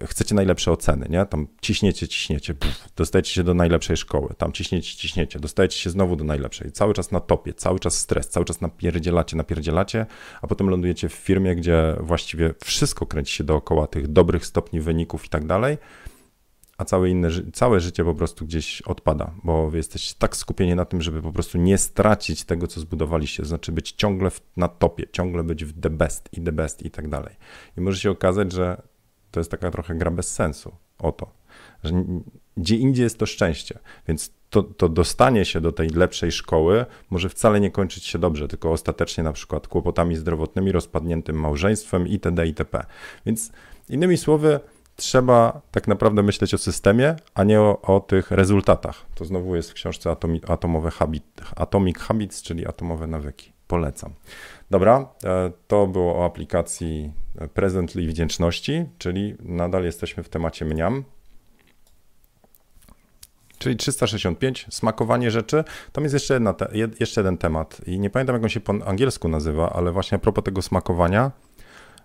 chcecie najlepsze oceny, nie? Tam ciśniecie, ciśniecie, puf, dostajecie się do najlepszej szkoły, tam ciśniecie, ciśniecie, dostajecie się znowu do najlepszej, cały czas na topie, cały czas stres, cały czas napierdzielacie, napierdzielacie, a potem lądujecie w firmie, gdzie właściwie wszystko kręci się dookoła tych dobrych stopni wyników i tak dalej, a całe, inne, całe życie po prostu gdzieś odpada, bo jesteście tak skupieni na tym, żeby po prostu nie stracić tego, co zbudowaliście, znaczy być ciągle na topie, ciągle być w the best i the best i tak dalej. I może się okazać, że to jest taka trochę gra bez sensu o to, że gdzie indziej jest to szczęście, więc to, to dostanie się do tej lepszej szkoły może wcale nie kończyć się dobrze, tylko ostatecznie na przykład kłopotami zdrowotnymi, rozpadniętym małżeństwem itd. itp. Więc innymi słowy, trzeba tak naprawdę myśleć o systemie, a nie o, o tych rezultatach. To znowu jest w książce Atomi, Atomowe Habit, Atomic Habits, czyli atomowe nawyki. Polecam. Dobra, e, to było o aplikacji Presently Wdzięczności, czyli nadal jesteśmy w temacie mniam. Czyli 365, smakowanie rzeczy. Tam jest jeszcze, jedna, jeszcze jeden temat i nie pamiętam jak on się po angielsku nazywa, ale właśnie a propos tego smakowania,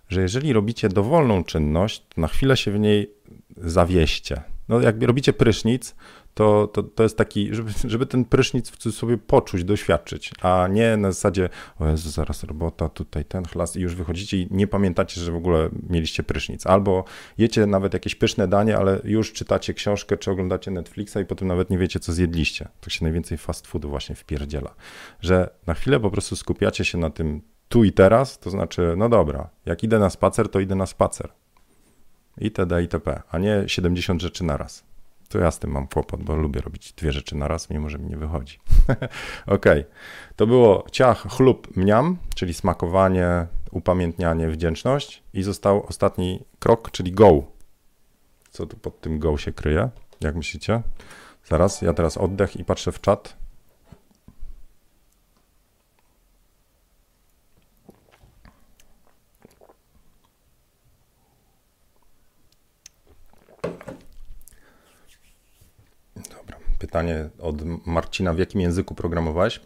że jeżeli robicie dowolną czynność, to na chwilę się w niej zawieście. No jak robicie prysznic, to, to, to jest taki, żeby, żeby ten prysznic w cudzysłowie poczuć, doświadczyć, a nie na zasadzie, o Jezu, zaraz robota, tutaj ten chlas i już wychodzicie i nie pamiętacie, że w ogóle mieliście prysznic. Albo jecie nawet jakieś pyszne danie, ale już czytacie książkę, czy oglądacie Netflixa i potem nawet nie wiecie, co zjedliście. To się najwięcej fast foodu właśnie wpierdziela. Że na chwilę po prostu skupiacie się na tym tu i teraz, to znaczy, no dobra, jak idę na spacer, to idę na spacer. Itd., itp., a nie 70 rzeczy naraz. To ja z tym mam kłopot, bo lubię robić dwie rzeczy naraz, mimo że mi nie wychodzi. ok, to było ciach, chlub, mniam, czyli smakowanie, upamiętnianie, wdzięczność i został ostatni krok, czyli go. Co tu pod tym go się kryje? Jak myślicie? Zaraz, ja teraz oddech i patrzę w czat. Pytanie od Marcina, w jakim języku programowałeś?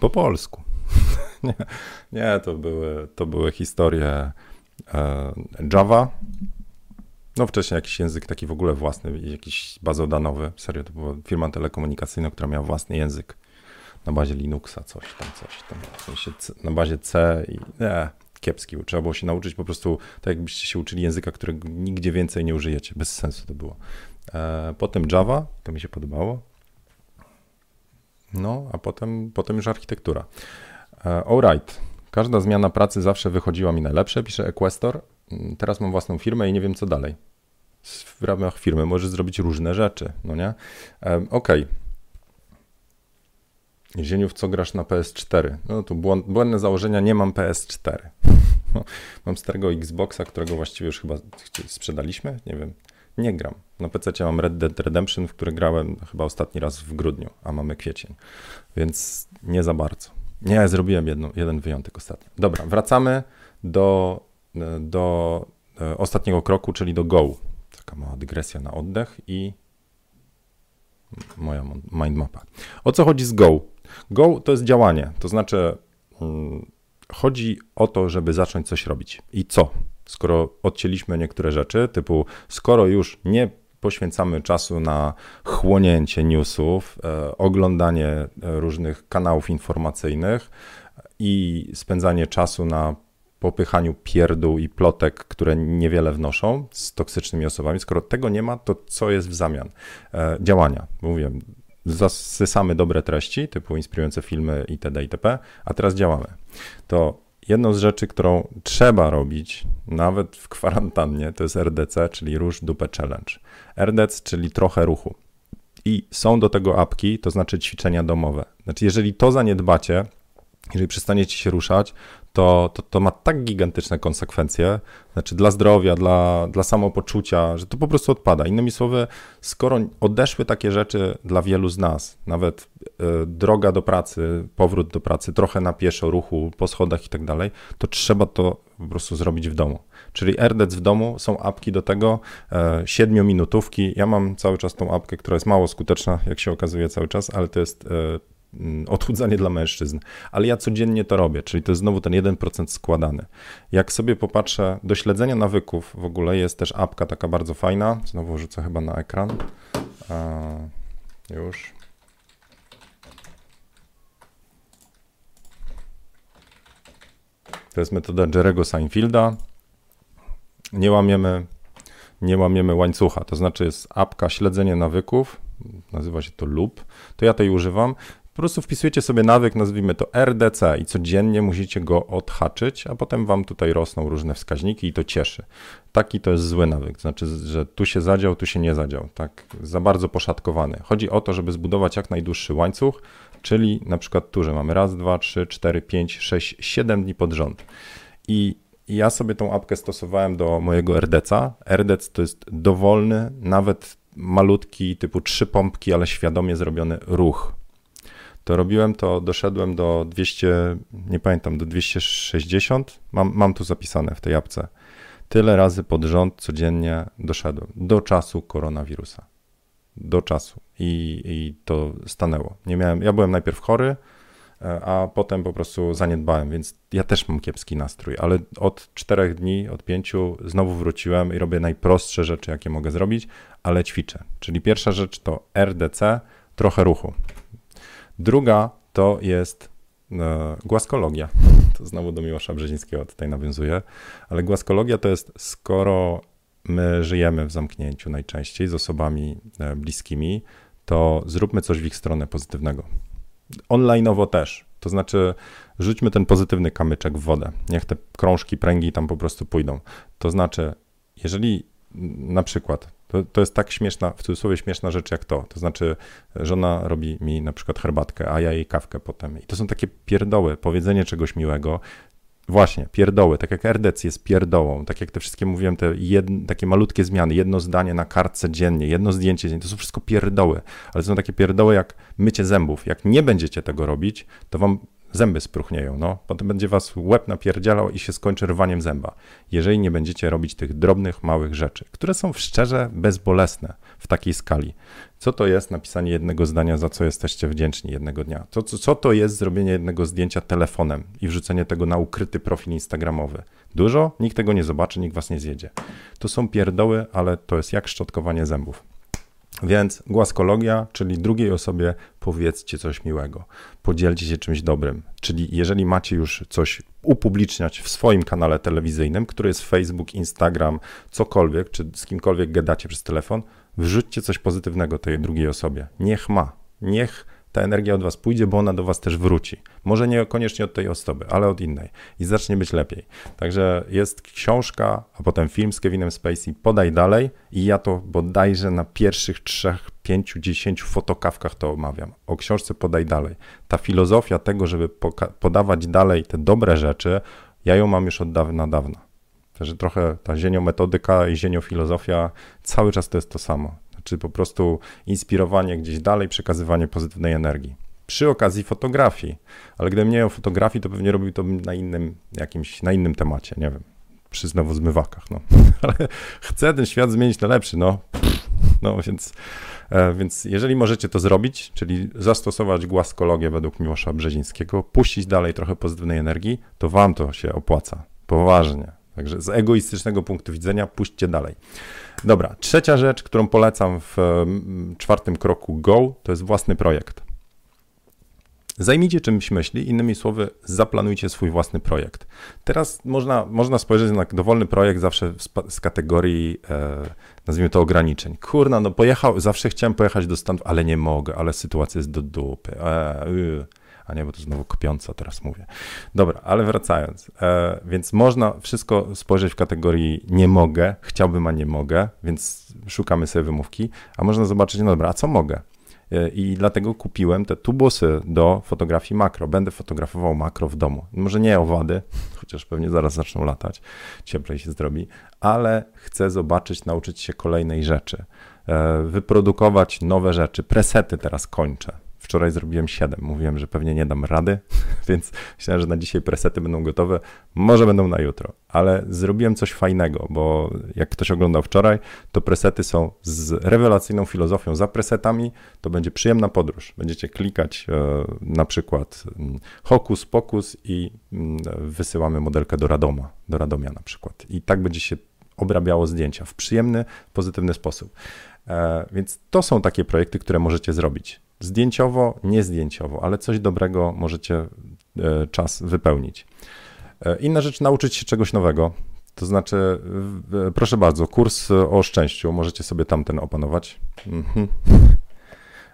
Po polsku. nie, nie to, były, to były historie e, Java. No wcześniej jakiś język taki w ogóle własny, jakiś bazodanowy. Serio, to była firma telekomunikacyjna, która miała własny język na bazie Linuxa, coś tam, coś tam. W sensie na bazie C i nie, kiepski. Trzeba było się nauczyć po prostu tak, jakbyście się uczyli języka, którego nigdzie więcej nie użyjecie. Bez sensu to było. E, potem Java, to mi się podobało. No, a potem, potem już architektura. E, alright. Każda zmiana pracy zawsze wychodziła mi najlepsze, pisze Equestor. Mm, teraz mam własną firmę i nie wiem co dalej. W ramach firmy możesz zrobić różne rzeczy, no nie? E, okej. Okay. W co grasz na PS4? No to błędne założenia, nie mam PS4. mam starego Xboxa, którego właściwie już chyba sprzedaliśmy, nie wiem. Nie gram. Na PC mam Red Dead Redemption, w który grałem chyba ostatni raz w grudniu, a mamy kwiecień, więc nie za bardzo. Nie, zrobiłem jedno, jeden wyjątek ostatnio. Dobra, wracamy do, do e, ostatniego kroku, czyli do Go. Taka mała dygresja na oddech i moja mindmapa. O co chodzi z Go? Go to jest działanie, to znaczy hmm, chodzi o to, żeby zacząć coś robić. I co? Skoro odcięliśmy niektóre rzeczy, typu skoro już nie poświęcamy czasu na chłonięcie newsów, e, oglądanie e, różnych kanałów informacyjnych i spędzanie czasu na popychaniu pierdół i plotek, które niewiele wnoszą z toksycznymi osobami. Skoro tego nie ma, to co jest w zamian? E, działania. Mówiłem, zasysamy dobre treści, typu inspirujące filmy itd. itp., a teraz działamy. To jedną z rzeczy, którą trzeba robić, nawet w kwarantannie, to jest RDC, czyli Róż Dupę Challenge. RDC, czyli trochę ruchu. I są do tego apki, to znaczy ćwiczenia domowe. Znaczy, jeżeli to zaniedbacie, jeżeli przestaniecie się ruszać, to, to, to ma tak gigantyczne konsekwencje, znaczy dla zdrowia, dla, dla samopoczucia, że to po prostu odpada. Innymi słowy, skoro odeszły takie rzeczy dla wielu z nas, nawet y, droga do pracy, powrót do pracy, trochę na pieszo, ruchu, po schodach i tak dalej, to trzeba to po prostu zrobić w domu. Czyli RDC w domu, są apki do tego, e, siedmiominutówki. Ja mam cały czas tą apkę, która jest mało skuteczna, jak się okazuje cały czas, ale to jest e, odchudzanie dla mężczyzn, ale ja codziennie to robię, czyli to jest znowu ten 1% składany. Jak sobie popatrzę, do śledzenia nawyków w ogóle jest też apka taka bardzo fajna, znowu rzucę chyba na ekran, już. To jest metoda Jerego Seinfelda. Nie łamiemy, nie łamiemy łańcucha, to znaczy jest apka śledzenie nawyków, nazywa się to loop, to ja tej używam po prostu wpisujecie sobie nawyk, nazwijmy to RDC i codziennie musicie go odhaczyć, a potem wam tutaj rosną różne wskaźniki i to cieszy. Taki to jest zły nawyk, znaczy, że tu się zadział, tu się nie zadział, tak za bardzo poszatkowany. Chodzi o to, żeby zbudować jak najdłuższy łańcuch, czyli na przykład tu, że mamy raz, dwa, trzy, cztery, pięć, sześć, siedem dni pod rząd. I ja sobie tą apkę stosowałem do mojego RDC. RDC to jest dowolny, nawet malutki, typu trzy pompki, ale świadomie zrobiony ruch to robiłem to, doszedłem do 200, nie pamiętam, do 260, mam, mam tu zapisane w tej apce. Tyle razy pod rząd codziennie doszedłem do czasu koronawirusa. Do czasu. I, I to stanęło. Nie miałem, ja byłem najpierw chory, e, a potem po prostu zaniedbałem, więc ja też mam kiepski nastrój, ale od czterech dni, od pięciu znowu wróciłem i robię najprostsze rzeczy, jakie mogę zrobić, ale ćwiczę. Czyli pierwsza rzecz to RDC, trochę ruchu. Druga to jest e, głaskologia. To znowu do Miłosza Brzezińskiego tutaj nawiązuje, ale głaskologia to jest skoro my żyjemy w zamknięciu najczęściej z osobami e, bliskimi, to zróbmy coś w ich stronę pozytywnego. Onlineowo też. To znaczy, rzućmy ten pozytywny kamyczek w wodę. Niech te krążki, pręgi tam po prostu pójdą. To znaczy, jeżeli na przykład to, to jest tak śmieszna, w cudzysłowie śmieszna rzecz jak to. To znaczy, żona robi mi na przykład herbatkę, a ja jej kawkę potem. I to są takie pierdoły, powiedzenie czegoś miłego. Właśnie, pierdoły, tak jak RDC jest pierdołą, tak jak te wszystkie mówiłem, te takie malutkie zmiany, jedno zdanie na kartce dziennie, jedno zdjęcie dziennie, to są wszystko pierdoły, ale są takie pierdoły jak mycie zębów. Jak nie będziecie tego robić, to wam zęby spruchnieją, no. Potem będzie was łeb napierdzielał i się skończy rwaniem zęba, jeżeli nie będziecie robić tych drobnych, małych rzeczy, które są szczerze bezbolesne. w takiej skali. Co to jest napisanie jednego zdania, za co jesteście wdzięczni jednego dnia? Co, co, co to jest zrobienie jednego zdjęcia telefonem i wrzucenie tego na ukryty profil instagramowy? Dużo? Nikt tego nie zobaczy, nikt was nie zjedzie. To są pierdoły, ale to jest jak szczotkowanie zębów. Więc głaskologia, czyli drugiej osobie powiedzcie coś miłego, podzielcie się czymś dobrym. Czyli jeżeli macie już coś upubliczniać w swoim kanale telewizyjnym, który jest Facebook, Instagram, cokolwiek, czy z kimkolwiek gadacie przez telefon, wrzućcie coś pozytywnego tej drugiej osobie. Niech ma. Niech ta energia od was pójdzie, bo ona do was też wróci. Może niekoniecznie od tej osoby, ale od innej i zacznie być lepiej. Także jest książka, a potem film z Kevinem Spacey, podaj dalej i ja to bodajże na pierwszych trzech, pięciu, dziesięciu fotokawkach to omawiam. O książce podaj dalej. Ta filozofia tego, żeby podawać dalej te dobre rzeczy, ja ją mam już od dawna, dawna. Także trochę ta zieniometodyka i zieniofilozofia cały czas to jest to samo czy po prostu inspirowanie gdzieś dalej, przekazywanie pozytywnej energii. Przy okazji fotografii, ale gdybym nie miał fotografii, to pewnie robił to na innym jakimś, na innym temacie, nie wiem, przy znowu zmywakach, no. Ale chcę ten świat zmienić na lepszy, no. No więc, e, więc jeżeli możecie to zrobić, czyli zastosować głaskologię według Miłosza Brzezińskiego, puścić dalej trochę pozytywnej energii, to wam to się opłaca. Poważnie. Także z egoistycznego punktu widzenia puśćcie dalej. Dobra, trzecia rzecz, którą polecam w czwartym kroku Go, to jest własny projekt. Zajmijcie czymś myśli, innymi słowy, zaplanujcie swój własny projekt. Teraz można, można spojrzeć na dowolny projekt zawsze z kategorii, e, nazwijmy to, ograniczeń. Kurna, no pojechał, zawsze chciałem pojechać do Stanów, ale nie mogę, ale sytuacja jest do dupy. E, y a nie, bo to znowu kopiąco teraz mówię. Dobra, ale wracając, e, więc można wszystko spojrzeć w kategorii nie mogę, chciałbym, a nie mogę, więc szukamy sobie wymówki, a można zobaczyć, no dobra, a co mogę? E, I dlatego kupiłem te tubusy do fotografii makro. Będę fotografował makro w domu. Może nie owady, chociaż pewnie zaraz zaczną latać, cieplej się zrobi, ale chcę zobaczyć, nauczyć się kolejnej rzeczy, e, wyprodukować nowe rzeczy. Presety teraz kończę Wczoraj zrobiłem 7. Mówiłem, że pewnie nie dam rady, więc myślałem, że na dzisiaj presety będą gotowe. Może będą na jutro, ale zrobiłem coś fajnego, bo jak ktoś oglądał wczoraj, to presety są z rewelacyjną filozofią. Za presetami to będzie przyjemna podróż. Będziecie klikać e, na przykład mm, hokus pokus i mm, wysyłamy modelkę do Radoma, do Radomia na przykład. I tak będzie się obrabiało zdjęcia w przyjemny, pozytywny sposób. E, więc to są takie projekty, które możecie zrobić. Zdjęciowo, nie zdjęciowo, ale coś dobrego możecie e, czas wypełnić. E, inna rzecz, nauczyć się czegoś nowego. To znaczy, proszę bardzo, kurs o szczęściu, możecie sobie tamten opanować. Mhm.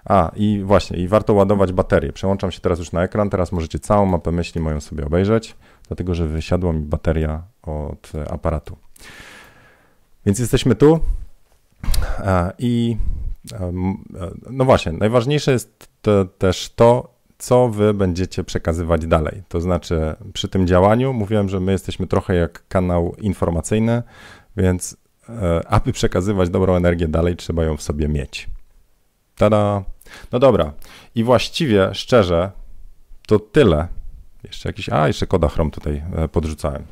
A, i właśnie, i warto ładować baterię. Przełączam się teraz już na ekran, teraz możecie całą mapę myśli moją sobie obejrzeć, dlatego że wysiadła mi bateria od aparatu. Więc jesteśmy tu i no właśnie, najważniejsze jest też to, co wy będziecie przekazywać dalej. To znaczy, przy tym działaniu mówiłem, że my jesteśmy trochę jak kanał informacyjny, więc e, aby przekazywać dobrą energię dalej, trzeba ją w sobie mieć. Tada! No dobra. I właściwie, szczerze, to tyle. Jeszcze jakiś, a jeszcze koda Chrome tutaj e, podrzucałem.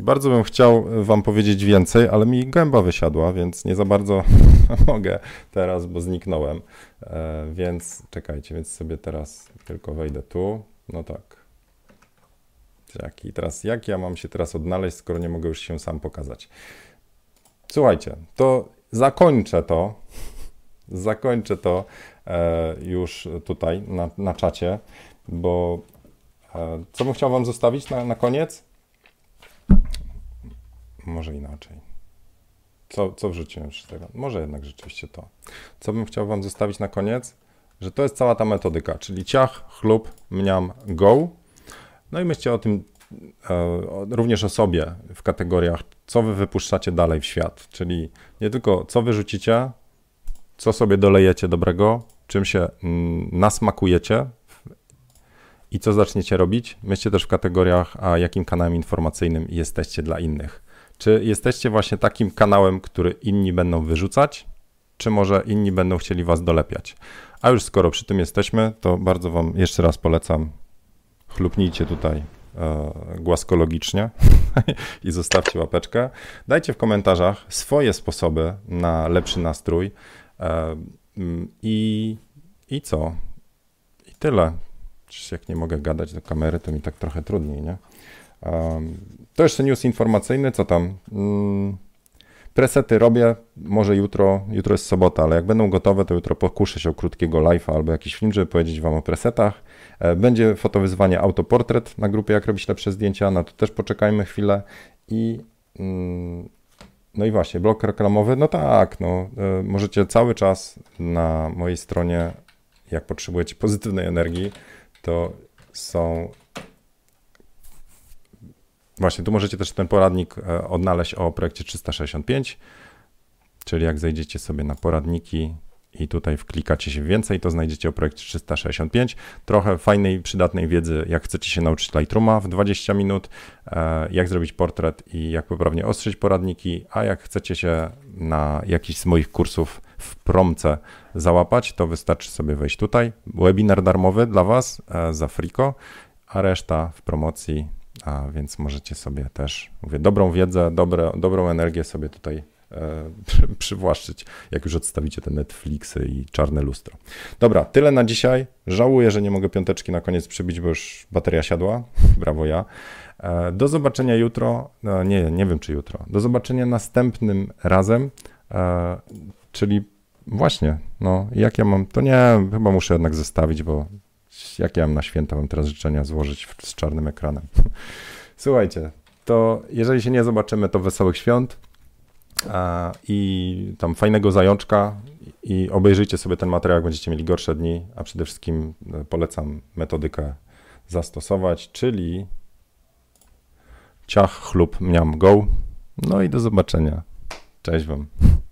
I bardzo bym chciał Wam powiedzieć więcej, ale mi gęba wysiadła, więc nie za bardzo mogę teraz, bo zniknąłem. E, więc czekajcie, więc sobie teraz tylko wejdę tu. No tak. Jaki teraz, jak ja mam się teraz odnaleźć, skoro nie mogę już się sam pokazać? Słuchajcie, to zakończę to. Zakończę to e, już tutaj na, na czacie, bo e, co bym chciał Wam zostawić na, na koniec? Może inaczej. Co, co wrzuciłem z tego? Może jednak rzeczywiście to. Co bym chciał Wam zostawić na koniec? Że to jest cała ta metodyka, czyli ciach, chlub, mniam, go. No i myślcie o tym e, również o sobie w kategoriach, co Wy wypuszczacie dalej w świat. Czyli nie tylko co wyrzucicie, co sobie dolejecie dobrego, czym się mm, nasmakujecie i co zaczniecie robić. Myślcie też w kategoriach, a jakim kanałem informacyjnym jesteście dla innych. Czy jesteście właśnie takim kanałem, który inni będą wyrzucać, czy może inni będą chcieli was dolepiać? A już skoro przy tym jesteśmy, to bardzo wam jeszcze raz polecam, chlupnijcie tutaj e, głaskologicznie i zostawcie łapeczkę. Dajcie w komentarzach swoje sposoby na lepszy nastrój. Mm, I, i co? I tyle. Przecież jak nie mogę gadać do kamery, to mi tak trochę trudniej, nie? To jeszcze news informacyjny, co tam? Mm, presety robię, może jutro, jutro jest sobota, ale jak będą gotowe, to jutro pokuszę się o krótkiego live'a albo jakiś film, żeby powiedzieć Wam o presetach. E, będzie fotowyzwanie autoportret na grupie Jak robić lepsze zdjęcia, na to też poczekajmy chwilę i mm, no i właśnie, blok reklamowy, no tak, no, e, możecie cały czas na mojej stronie, jak potrzebujecie pozytywnej energii, to są Właśnie, tu możecie też ten poradnik e, odnaleźć o projekcie 365, czyli jak zejdziecie sobie na poradniki i tutaj wklikacie się więcej, to znajdziecie o projekcie 365. Trochę fajnej, przydatnej wiedzy, jak chcecie się nauczyć Lightrooma w 20 minut, e, jak zrobić portret i jak poprawnie ostrzyć poradniki, a jak chcecie się na jakiś z moich kursów w promce załapać, to wystarczy sobie wejść tutaj. Webinar darmowy dla Was e, za friko, a reszta w promocji a więc możecie sobie też, mówię, dobrą wiedzę, dobre, dobrą energię sobie tutaj e, przywłaszczyć, jak już odstawicie te Netflixy i czarne lustro. Dobra, tyle na dzisiaj. Żałuję, że nie mogę piąteczki na koniec przybić, bo już bateria siadła. Brawo ja. E, do zobaczenia jutro. Nie, nie wiem czy jutro. Do zobaczenia następnym razem, czyli właśnie, no jak ja mam, to nie, chyba muszę jednak zestawić, bo jakie ja mam na święta, mam teraz życzenia złożyć z czarnym ekranem. Słuchajcie, to jeżeli się nie zobaczymy, to wesołych świąt a, i tam fajnego zajączka i obejrzyjcie sobie ten materiał, jak będziecie mieli gorsze dni, a przede wszystkim e, polecam metodykę zastosować, czyli ciach, chlub, mniam, go. No i do zobaczenia. Cześć Wam.